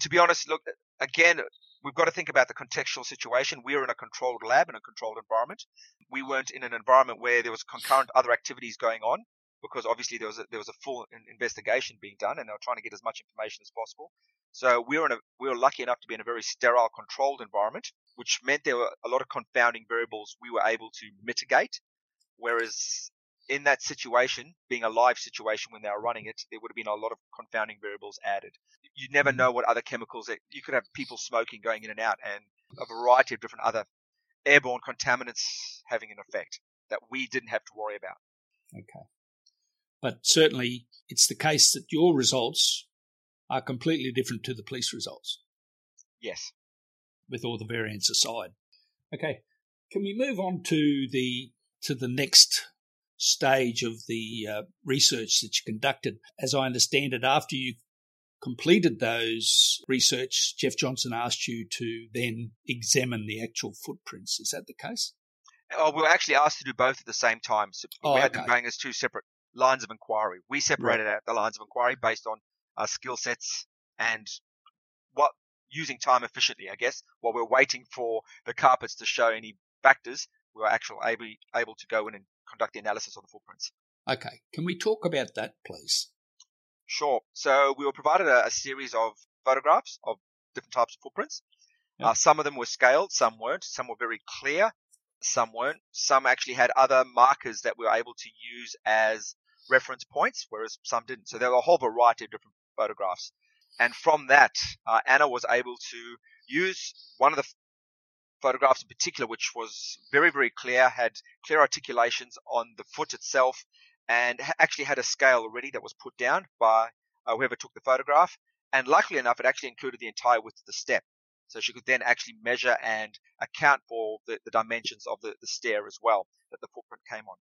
To be honest, look, again, we've got to think about the contextual situation. We were in a controlled lab in a controlled environment. We weren't in an environment where there was concurrent other activities going on because obviously there was a, there was a full investigation being done and they were trying to get as much information as possible. So we were in a, we were lucky enough to be in a very sterile controlled environment, which meant there were a lot of confounding variables we were able to mitigate. Whereas in that situation, being a live situation when they were running it, there would have been a lot of confounding variables added. You never mm. know what other chemicals that you could have people smoking going in and out and a variety of different other airborne contaminants having an effect that we didn't have to worry about. Okay. But certainly it's the case that your results are completely different to the police results. Yes. With all the variants aside. Okay. Can we move on to the to the next stage of the uh, research that you conducted? As I understand it, after you completed those research, Jeff Johnson asked you to then examine the actual footprints. Is that the case? Oh, we were actually asked to do both at the same time. So Oh, we had okay. them going as two separate lines of inquiry. We separated out the lines of inquiry based on our skill sets and what using time efficiently, I guess. While we're waiting for the carpets to show any factors, we were actually able, able to go in and conduct the analysis of the footprints. Okay. Can we talk about that, please? Sure. So we were provided a, a series of photographs of different types of footprints. Uh, some of them were scaled, some weren't. Some were very clear, some weren't. Some actually had other markers that we were able to use as reference points, whereas some didn't. So there were a whole variety of different photographs. And from that, uh, Anna was able to use one of the photographs in particular, which was very, very clear, had clear articulations on the foot itself, and actually had a scale already that was put down by uh, whoever took the photograph. And luckily enough, it actually included the entire width of the step. So she could then actually measure and account for the, the dimensions of the, the stair as well that the footprint came on.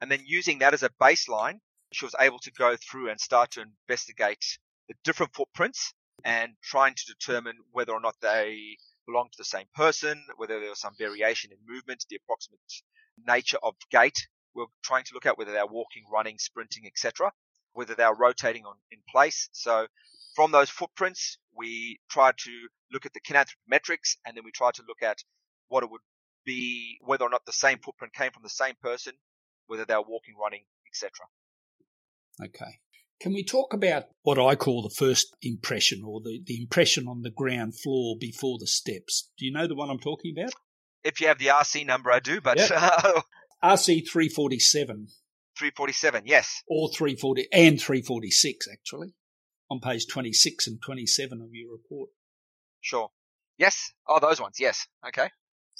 And then using that as a baseline, she was able to go through and start to investigate the different footprints and trying to determine whether or not they belong to the same person, whether there was some variation in movement, the approximate nature of gait. We're trying to look at whether they're walking, running, sprinting, etc., whether they're rotating on in place. So from those footprints, we tried to look at the kinanthropometrics and then we tried to look at what it would be, whether or not the same footprint came from the same person, whether they were walking, running, etc. Okay. Can we talk about what I call the first impression or the, the impression on the ground floor before the steps? Do you know the one I'm talking about? If you have the RC number, I do, but Yep. RC 347 347, yes. or 340 and 346 actually on page 26 and 27 of your report. Sure. Yes. Oh, those ones. Yes. Okay.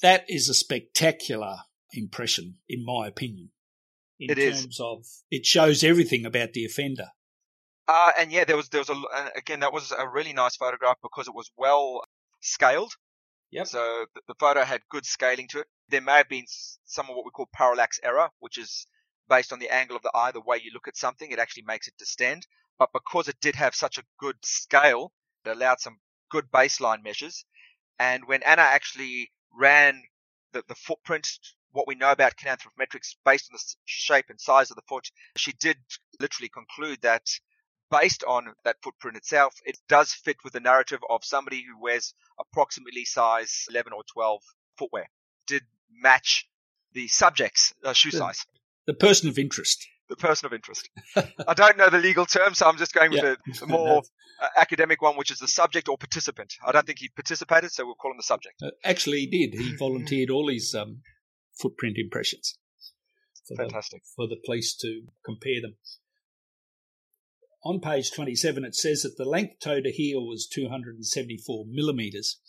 That is a spectacular impression, in my opinion. In It is. terms of it shows everything about the offender. Uh, and yeah, there was there was a uh, again that was a really nice photograph because it was well scaled. Yep. So the, the photo had good scaling to it. There may have been some of what we call parallax error, which is based on the angle of the eye, the way you look at something, it actually makes it distend. But because it did have such a good scale, it allowed some good baseline measures. And when Anna actually ran the, the footprint, what we know about kinanthropometrics based on the shape and size of the foot, she did literally conclude that based on that footprint itself, it does fit with the narrative of somebody who wears approximately size 11 or 12 footwear. Did match the subject's uh, shoe The- size, The person of interest. the person of interest. I don't know the legal term, so I'm just going with Yeah. the, the more uh, academic one, which is the subject or participant. I don't think he participated, so we'll call him the subject. Uh, actually, he did. He volunteered all his um, footprint impressions for the, Fantastic. for the police to compare them. On page 27, it says that the length toe to heel was 274 millimetres.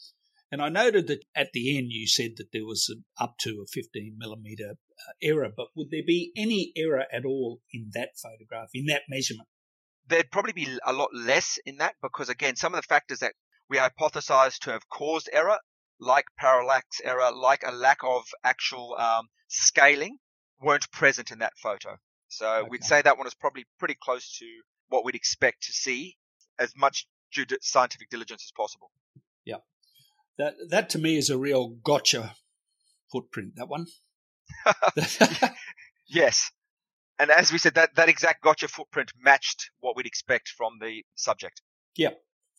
And I noted that at the end you said that there was an, up to a 15 millimetre uh, error, but would there be any error at all in that photograph, in that measurement? there'd probably be a lot less in that because again, some of the factors that we hypothesized to have caused error, like parallax error, like a lack of actual um, scaling, weren't present in that photo. So we'd say that one is probably pretty close to what we'd expect to see, as much due to scientific diligence as possible. Yeah, that, that to me is a real gotcha footprint, that one. Yes. And as we said, that, that exact gotcha footprint matched what we'd expect from the subject. Yeah,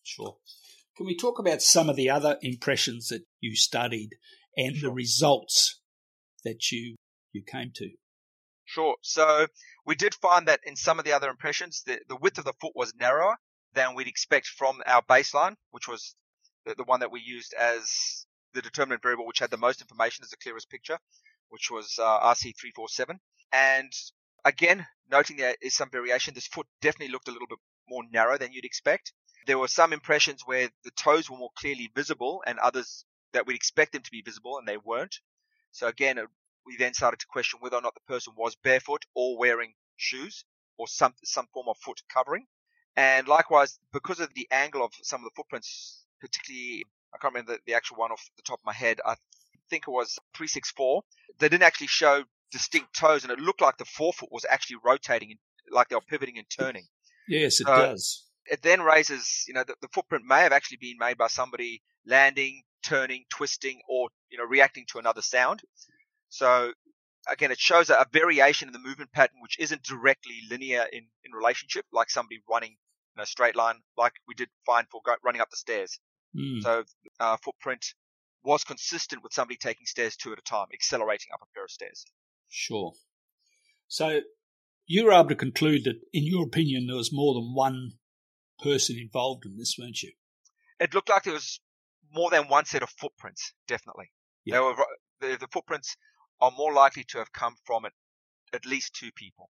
sure. Can we talk about some of the other impressions that you studied and the results that you you came to? Sure. So we did find that in some of the other impressions, the, the width of the foot was narrower than we'd expect from our baseline, which was the, the one that we used as the determinant variable, which had the most information as the clearest picture, which was uh, RC347. And again, noting there is some variation, this foot definitely looked a little bit more narrow than you'd expect. There were some impressions where the toes were more clearly visible and others that we'd expect them to be visible and they weren't. So again, we then started to question whether or not the person was barefoot or wearing shoes or some some form of foot covering. And likewise, because of the angle of some of the footprints, particularly, I can't remember the, the actual one off the top of my head. I think it was 364. They didn't actually show distinct toes, and it looked like the forefoot was actually rotating, like they were pivoting and turning. Yes, it So- does. It then raises, you know, the, the footprint may have actually been made by somebody landing, turning, twisting, or you know, reacting to another sound. So again, it shows a, a variation in the movement pattern which isn't directly linear in, in relationship, like somebody running in a straight line, like we did find for go, running up the stairs. Mm. So uh, footprint was consistent with somebody taking stairs two at a time, accelerating up a pair of stairs. Sure. So you were able to conclude that, in your opinion, there was more than one person involved in this, weren't you? It looked like there was more than one set of footprints, definitely. Yeah. They were, the, the footprints are more likely to have come from at, at least two people.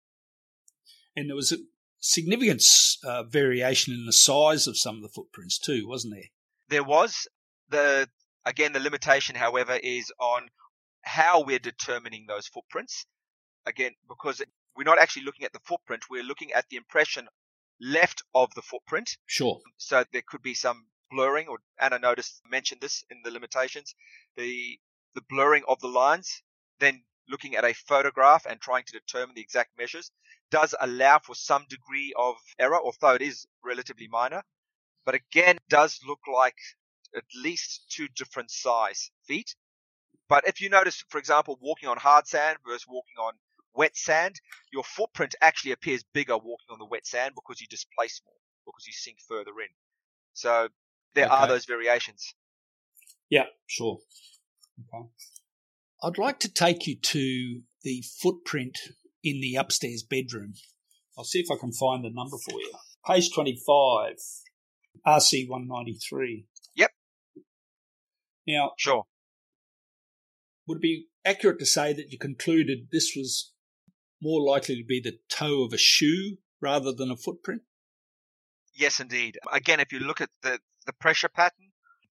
And there was a significant uh, variation in the size of some of the footprints too, wasn't there? There was the, again, the limitation, however, is on how we're determining those footprints. Again, because we're not actually looking at the footprint, we're looking at the impression left of the footprint. Sure. So there could be some blurring, or Anna noticed mentioned this in the limitations, the the blurring of the lines. Then looking at a photograph and trying to determine the exact measures does allow for some degree of error, although it is relatively minor. But again, does look like at least two different size feet. But if you notice, for example, walking on hard sand versus walking on wet sand, your footprint actually appears bigger walking on the wet sand because you displace more, because you sink further in. So there are those variations. Yeah, sure. Okay. I'd like to take you to the footprint in the upstairs bedroom. I'll see if I can find the number for you. Page 25, RC 193. Yep. Now, Sure. would it be accurate to say that you concluded this was more likely to be the toe of a shoe rather than a footprint? Yes, indeed. Again, if you look at the, the pressure pattern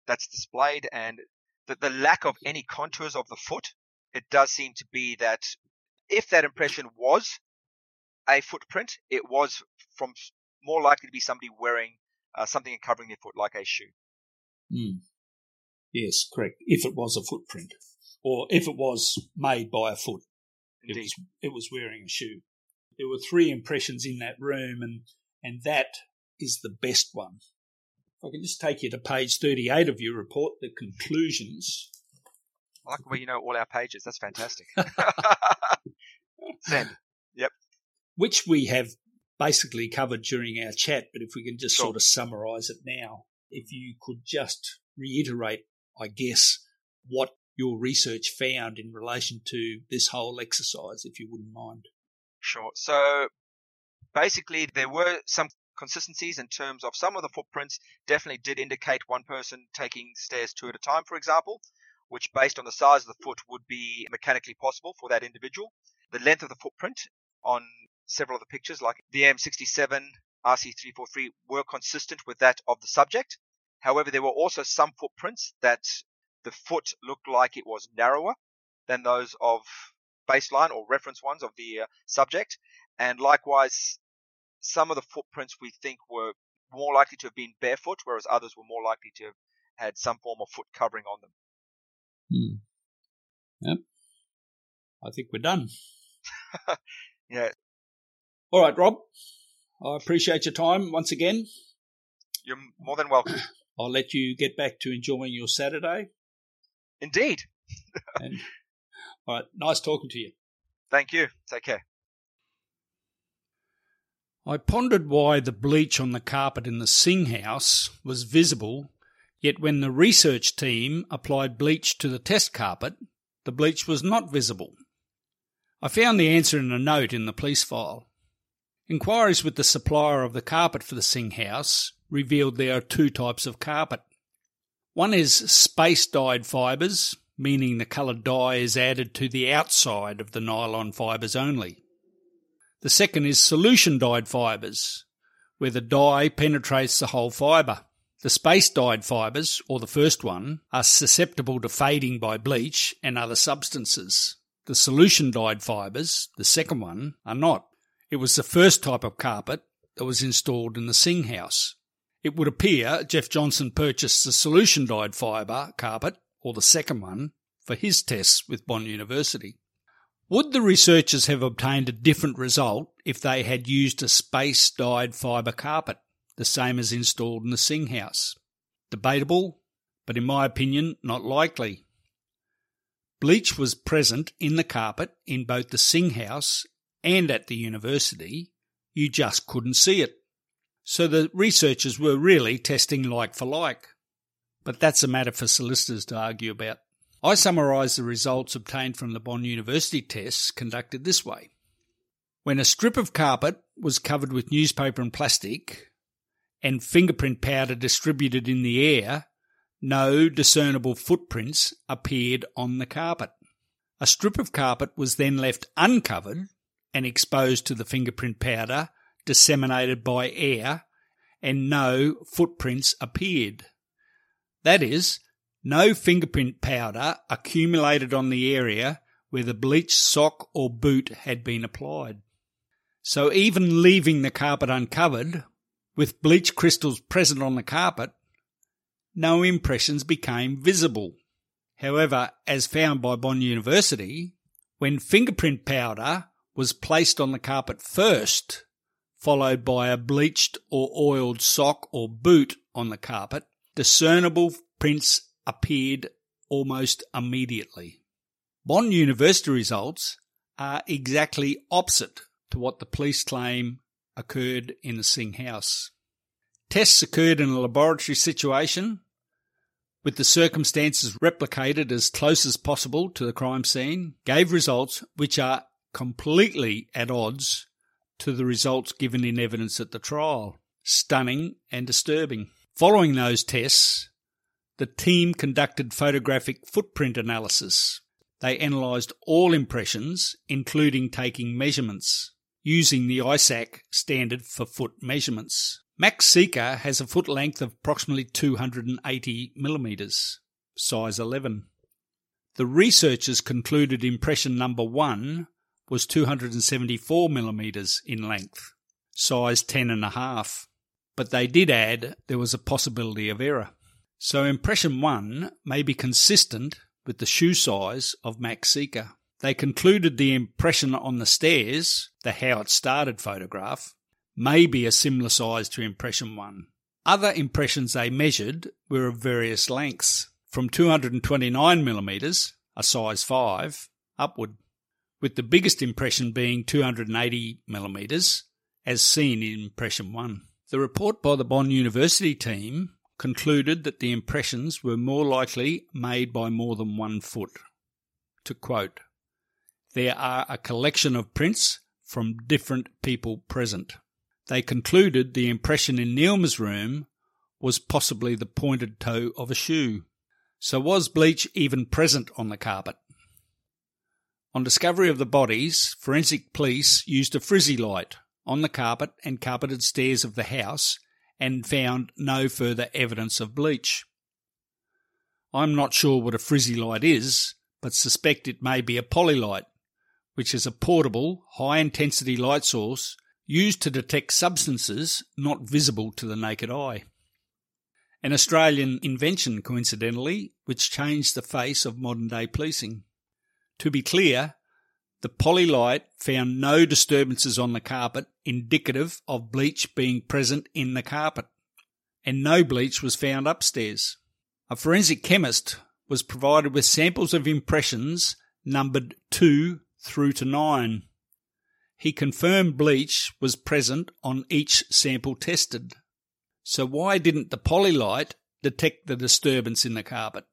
that's displayed and the, the lack of any contours of the foot, it does seem to be that if that impression was a footprint, it was from more likely to be somebody wearing uh, something and covering their foot, like a shoe. Hmm. Yes, correct. If it was a footprint, or if it was made by a foot, it was it was wearing a shoe. There were three impressions in that room, and and that is the best one. I can just take you to page thirty-eight of your report, the conclusions. I like the way you know all our pages. That's fantastic. Send. Yep. Which we have basically covered during our chat, but if we can just Sure. sort of summarize it now, if you could just reiterate, I guess, what your research found in relation to this whole exercise, if you wouldn't mind. Sure. So basically, there were some consistencies in terms of some of the footprints definitely did indicate one person taking stairs two at a time, for example, which based on the size of the foot would be mechanically possible for that individual. The length of the footprint on several of the pictures, like the M67, RC343, were consistent with that of the subject. However, there were also some footprints that the foot looked like it was narrower than those of baseline or reference ones of the uh, subject. And likewise, some of the footprints we think were more likely to have been barefoot, whereas others were more likely to have had some form of foot covering on them. Hmm. Yep. I think we're done. Yeah, All right, Rob. I appreciate your time once again. you're more than welcome. I'll let you get back to enjoying your Saturday. Indeed. And all right, nice talking to you. Thank you. Take care. I pondered why the bleach on the carpet in the Singh house was visible, yet when the research team applied bleach to the test carpet, the bleach was not visible. I found the answer in a note in the police file. Inquiries with the supplier of the carpet for the Singh house revealed there are two types of carpet. One is space dyed fibres, meaning the coloured dye is added to the outside of the nylon fibres only. The second is solution dyed fibres, where the dye penetrates the whole fibre. The space dyed fibres, or the first one, are susceptible to fading by bleach and other substances. The solution dyed fibres, the second one, are not. It was the first type of carpet that was installed in the Singh house. It would appear Jeff Johnson purchased the solution dyed fibre carpet, or the second one, for his tests with Bond University. Would the researchers have obtained a different result if they had used a space dyed fibre carpet, the same as installed in the Singh house? Debatable, but in my opinion, not likely. Bleach was present in the carpet in both the Singh house and at the university, you just couldn't see it. So the researchers were really testing like for like. But that's a matter for solicitors to argue about. I summarise the results obtained from the Bond University tests conducted this way. When a strip of carpet was covered with newspaper and plastic, and fingerprint powder distributed in the air, no discernible footprints appeared on the carpet. A strip of carpet was then left uncovered and exposed to the fingerprint powder disseminated by air, and no footprints appeared. That is, no fingerprint powder accumulated on the area where the bleached sock or boot had been applied. So even leaving the carpet uncovered, with bleach crystals present on the carpet, no impressions became visible. However, as found by Bond University, when fingerprint powder was placed on the carpet first, followed by a bleached or oiled sock or boot on the carpet, discernible prints appeared almost immediately. Bond University results are exactly opposite to what the police claim occurred in the Singh house. Tests occurred in a laboratory situation with the circumstances replicated as close as possible to the crime scene, gave results which are completely at odds to the results given in evidence at the trial. Stunning and disturbing. Following those tests, the team conducted photographic footprint analysis. They analysed all impressions, including taking measurements, using the ISAK standard for foot measurements. Max Sica has a foot length of approximately 280 millimetres, size 11. The researchers concluded impression number one was 274 millimetres in length, size 10.5, but they did add there was a possibility of error. So impression 1 may be consistent with the shoe size of Max Sica. They concluded the impression on the stairs, the how it started photograph, may be a similar size to impression 1. Other impressions they measured were of various lengths, from 229 millimeters, a size 5, upward with the biggest impression being 280 millimetres, as seen in impression 1. The report by the Bond University team concluded that the impressions were more likely made by more than one foot. To quote, there are a collection of prints from different people present. They concluded the impression in Neelma's room was possibly the pointed toe of a shoe. So was bleach even present on the carpet? On discovery of the bodies, forensic police used a frizzy light on the carpet and carpeted stairs of the house and found no further evidence of bleach. I'm not sure what a frizzy light is, but suspect it may be a Polilight, which is a portable, high intensity light source used to detect substances not visible to the naked eye. An Australian invention, coincidentally, which changed the face of modern day policing. To be clear, the Polilight found no disturbances on the carpet indicative of bleach being present in the carpet, and no bleach was found upstairs. A forensic chemist was provided with samples of impressions numbered 2 through to 9. He confirmed bleach was present on each sample tested. So why didn't the Polilight detect the disturbance in the carpet?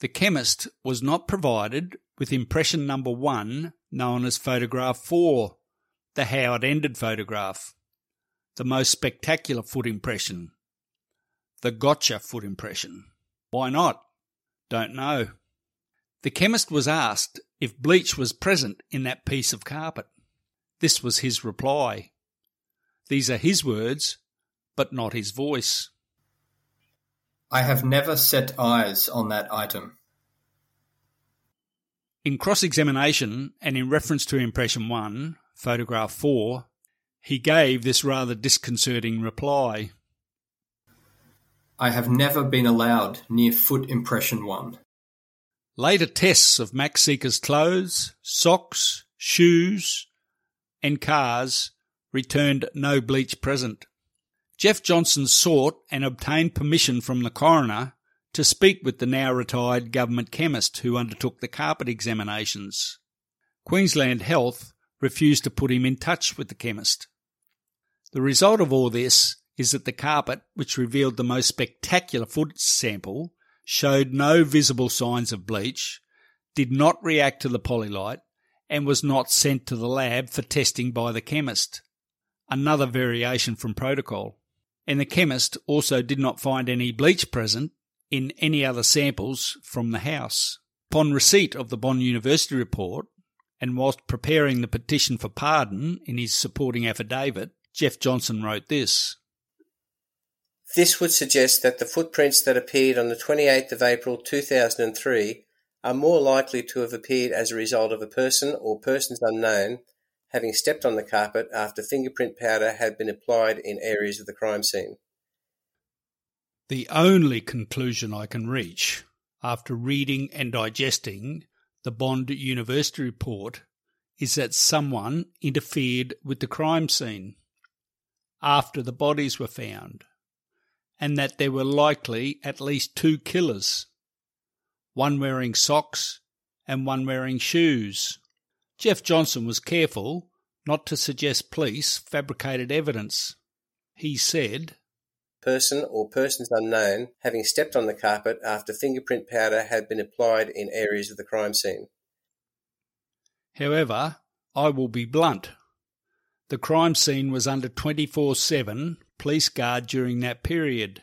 The chemist was not provided with impression number one, known as photograph four, the how it ended photograph, the most spectacular foot impression, the gotcha foot impression. Why not? Don't know. The chemist was asked if bleach was present in that piece of carpet. This was his reply. These are his words, but not his voice. I have never set eyes on that item. In cross examination and in reference to impression 1, photograph 4, He gave this rather disconcerting reply. I have never been allowed near foot impression one. Later tests of Max Sica's clothes, socks, shoes, and cars returned no bleach present. Jeff Johnson sought and obtained permission from the coroner to speak with the now retired government chemist who undertook the carpet examinations. Queensland Health refused to put him in touch with the chemist. The result of all this is that the carpet, which revealed the most spectacular foot sample, showed no visible signs of bleach, did not react to the Polilight, and was not sent to the lab for testing by the chemist. Another variation from protocol. And the chemist also did not find any bleach present in any other samples from the house. Upon receipt of the Bond University report, and whilst preparing the petition for pardon in his supporting affidavit, Jeff Johnson wrote this. This would suggest that the footprints that appeared on the 28th of April 2003 are more likely to have appeared as a result of a person or persons unknown having stepped on the carpet after fingerprint powder had been applied in areas of the crime scene. The only conclusion I can reach after reading and digesting the Bond University report is that someone interfered with the crime scene after the bodies were found, and that there were likely at least two killers, one wearing socks and one wearing shoes. Jeff Johnson was careful not to suggest police fabricated evidence. He said, person or persons unknown having stepped on the carpet after fingerprint powder had been applied in areas of the crime scene. However, I will be blunt. The crime scene was under 24 7 police guard during that period.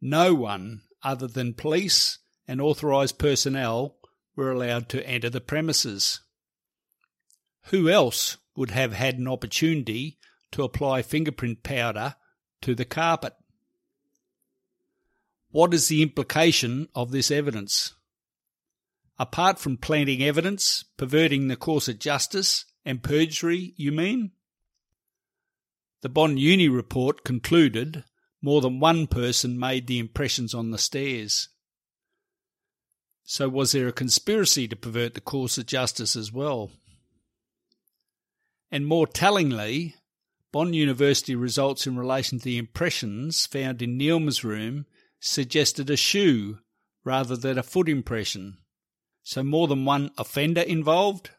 No one other than police and authorised personnel were allowed to enter the premises. Who else would have had an opportunity to apply fingerprint powder to the carpet? What is the implication of this evidence? Apart from planting evidence, perverting the course of justice, and perjury, you mean? The Bond Uni report concluded more than one person made the impressions on the stairs. So, was there a conspiracy to pervert the course of justice as well? And more tellingly, Bond University results in relation to the impressions found in Neelma's room suggested a shoe rather than a foot impression. So more than one offender involved?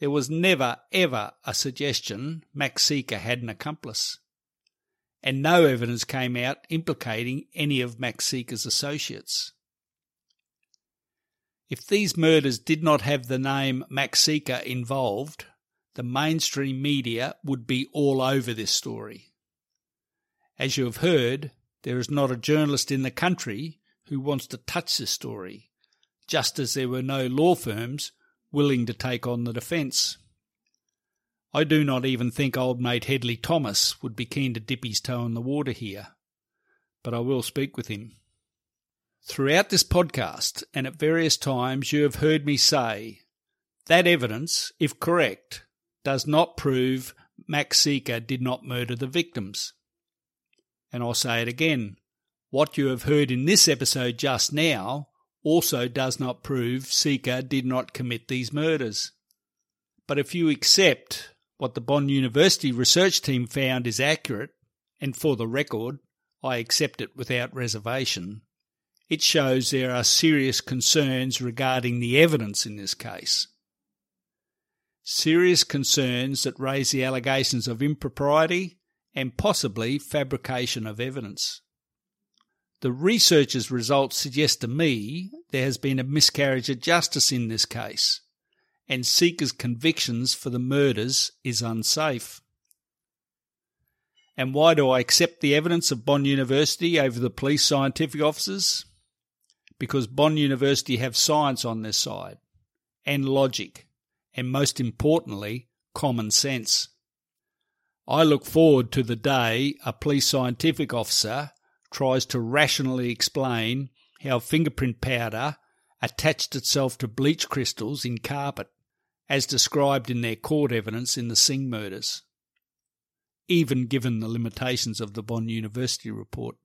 There was never, ever a suggestion Max Sica had an accomplice. And no evidence came out implicating any of Max Sica's associates. If these murders did not have the name Max Sica involved, the mainstream media would be all over this story. As you have heard, there is not a journalist in the country who wants to touch this story, just as there were no law firms willing to take on the defence. I do not even think old mate Hedley Thomas would be keen to dip his toe in the water here, but I will speak with him. Throughout this podcast and at various times, you have heard me say that evidence, if correct, does not prove Max Sica did not murder the victims. And I'll say it again. What you have heard in this episode just now also does not prove Sica did not commit these murders. But if you accept what the Bond University research team found is accurate, and for the record, I accept it without reservation, it shows there are serious concerns regarding the evidence in this case. Serious concerns that raise the allegations of impropriety and possibly fabrication of evidence. The researchers' results suggest to me there has been a miscarriage of justice in this case, and Sica's convictions for the murders is unsafe. And why do I accept the evidence of Bond University over the police scientific officers? Because Bond University have science on their side, and logic, and most importantly, common sense. I look forward to the day a police scientific officer tries to rationally explain how fingerprint powder attached itself to bleach crystals in carpet, as described in their court evidence in the Singh murders. even given the limitations of the Bond University report.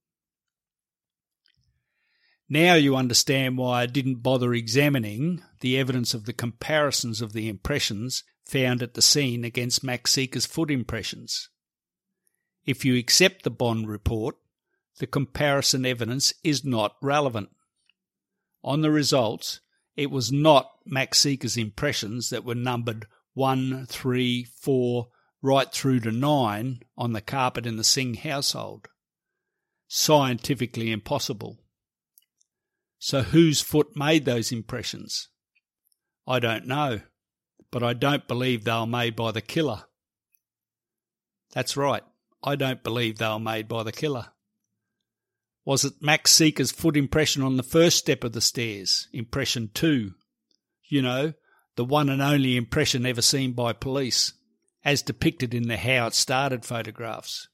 Now you understand why I didn't bother examining the evidence of the comparisons of the impressions found at the scene against Max Sica's foot impressions. If you accept the Bond report, the comparison evidence is not relevant. On the results, it was not Max Sica's impressions that were numbered 1, 3, 4, right through to 9 on the carpet in the Singh household. Scientifically impossible. So whose foot made those impressions? I don't know, but I don't believe they were made by the killer. That's right, I don't believe they were made by the killer. Was it Max Sica's foot impression on the first step of the stairs, impression two? You know, the one and only impression ever seen by police, as depicted in the How It Started photographs.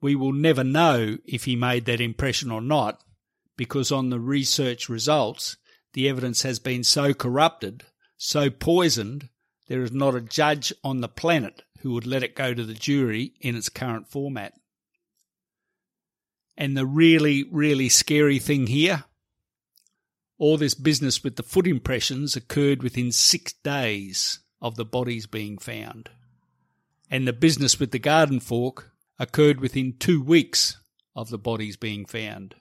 We will never know if he made that impression or not because on the research results, the evidence has been so corrupted, so poisoned, there is not a judge on the planet who would let it go to the jury in its current format. And the really, really scary thing here all this business with the foot impressions occurred within six days of the bodies being found. And the business with the garden fork occurred within two weeks of the bodies being found.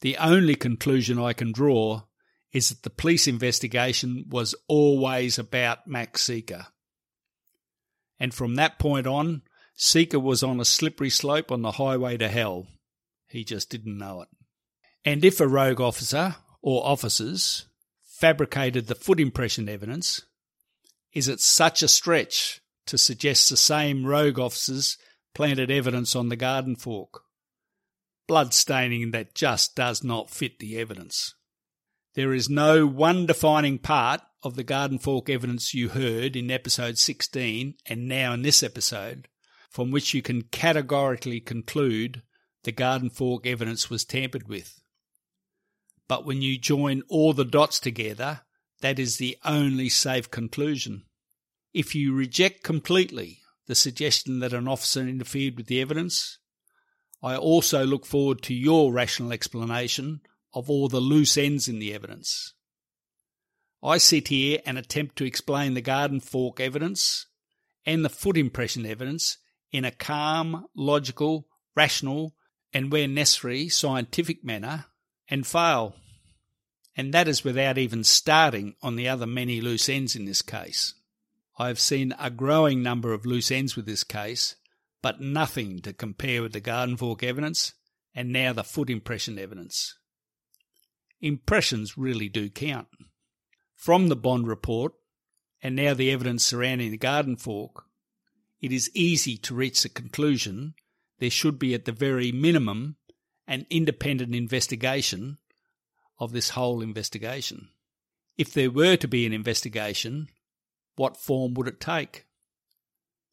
The only conclusion I can draw is that the police investigation was always about Max Sica. And from that point on, Sica was on a slippery slope on the highway to hell. He just didn't know it. And if a rogue officer or officers fabricated the foot impression evidence, is it such a stretch to suggest the same rogue officers planted evidence on the garden fork? blood staining that just does not fit the evidence. There is no one defining part of the garden fork evidence you heard in episode 16 and now in this episode from which you can categorically conclude the garden fork evidence was tampered with. But when you join all the dots together, that is the only safe conclusion. If you reject completely the suggestion that an officer interfered with the evidence, I also look forward to your rational explanation of all the loose ends in the evidence. I sit here and attempt to explain the garden fork evidence and the foot impression evidence in a calm, logical, rational, and where necessary, scientific manner, and fail. And that is without even starting on the other many loose ends in this case. I have seen a growing number of loose ends with this case, but nothing to compare with the garden fork evidence and now the foot impression evidence. Impressions really do count. From the Bond report and now the evidence surrounding the garden fork, it is easy to reach the conclusion there should be at the very minimum an independent investigation of this whole investigation. If there were to be an investigation, what form would it take?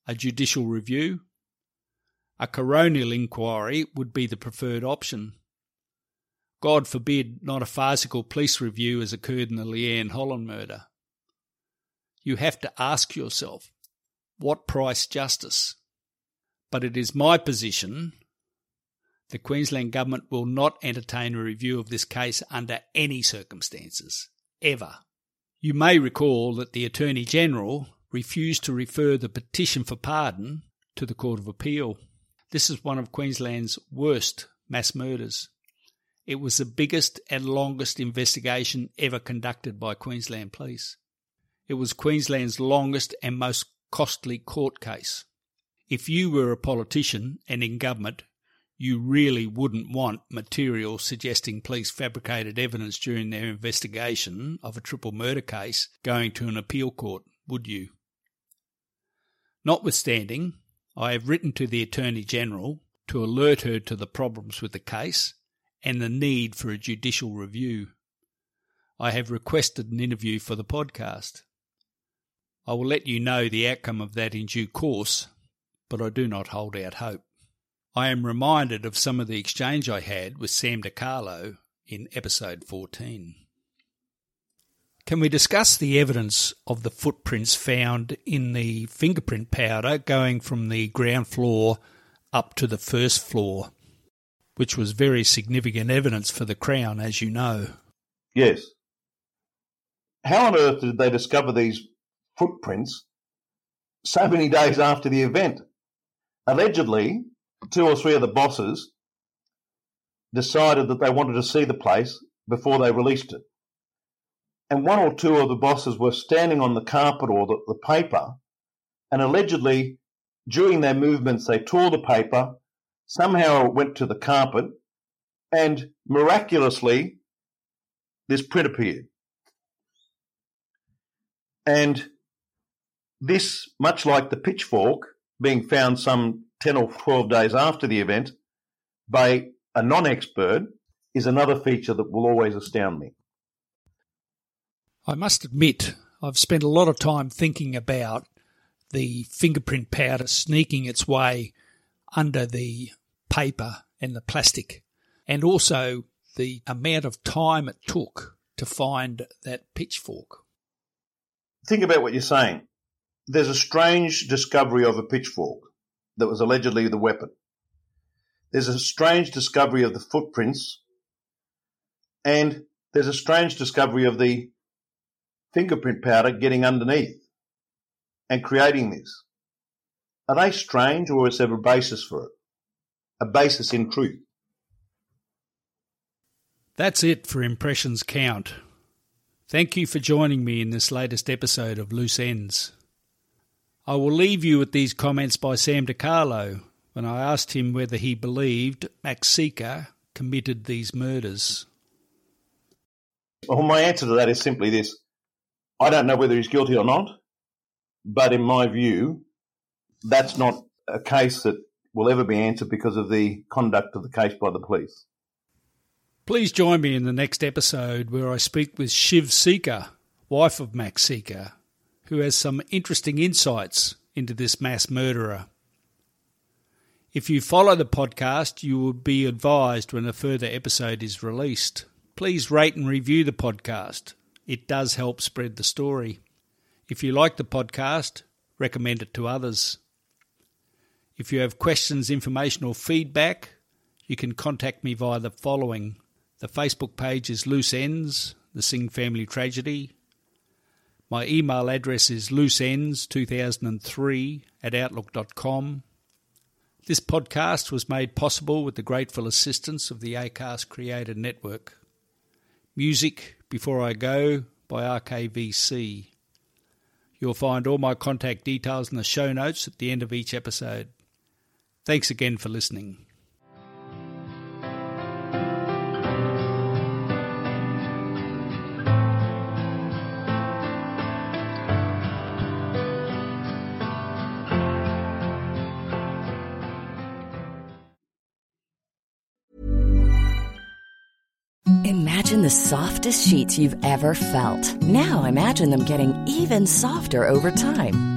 A judicial review? a coronial inquiry would be the preferred option. God forbid not a farcical police review has occurred in the Leanne Holland murder. You have to ask yourself, what price justice? But it is my position the Queensland Government will not entertain a review of this case under any circumstances, ever. You may recall that the Attorney General refused to refer the petition for pardon to the Court of Appeal. This is one of Queensland's worst mass murders. It was the biggest and longest investigation ever conducted by Queensland Police. It was Queensland's longest and most costly court case. If you were a politician and in government, you really wouldn't want material suggesting police fabricated evidence during their investigation of a triple murder case going to an appeal court, would you? Notwithstanding, I have written to the Attorney General to alert her to the problems with the case and the need for a judicial review. I have requested an interview for the podcast. I will let you know the outcome of that in due course, but I do not hold out hope. I am reminded of some of the exchange I had with Sam DiCarlo in episode 14. Can we discuss the evidence of the footprints found in the fingerprint powder going from the ground floor up to the first floor, which was very significant evidence for the Crown, as you know. Yes. How on earth did they discover these footprints so many days after the event? Allegedly, two or three of the bosses decided that they wanted to see the place before they released it. And one or two of the bosses were standing on the carpet or the, the paper, and allegedly during their movements they tore the paper, somehow went to the carpet, and miraculously this print appeared. And this, much like the pitchfork being found some 10 or 12 days after the event by a non expert, is another feature that will always astound me. I must admit, I've spent a lot of time thinking about the fingerprint powder sneaking its way under the paper and the plastic, and also the amount of time it took to find that pitchfork. Think about what you're saying. There's a strange discovery of a pitchfork that was allegedly the weapon. There's a strange discovery of the footprints, and there's a strange discovery of the fingerprint powder getting underneath and creating this. Are they strange or is there a basis for it? A basis in truth? That's it for Impressions Count. Thank you for joining me in this latest episode of Loose Ends. I will leave you with these comments by Sam DiCarlo when I asked him whether he believed Max Sica committed these murders. Well, my answer to that is simply this I don't know whether he's guilty or not, but in my view, that's not a case that will ever be answered because of the conduct of the case by the police. Please join me in the next episode where I speak with Shiv Sica, wife of Max Sica, who has some interesting insights into this mass murderer. If you follow the podcast, you will be advised when a further episode is released. Please rate and review the podcast. It does help spread the story. If you like the podcast, recommend it to others. If you have questions, information, or feedback, you can contact me via the following the Facebook page is Loose Ends, the Singh Family Tragedy. My email address is looseends2003 at outlook.com. This podcast was made possible with the grateful assistance of the ACAST Creator Network. Music Before I Go by RKVC. You'll find all my contact details in the show notes at the end of each episode. Thanks again for listening. Imagine the softest sheets you've ever felt. Now imagine them getting even softer over time.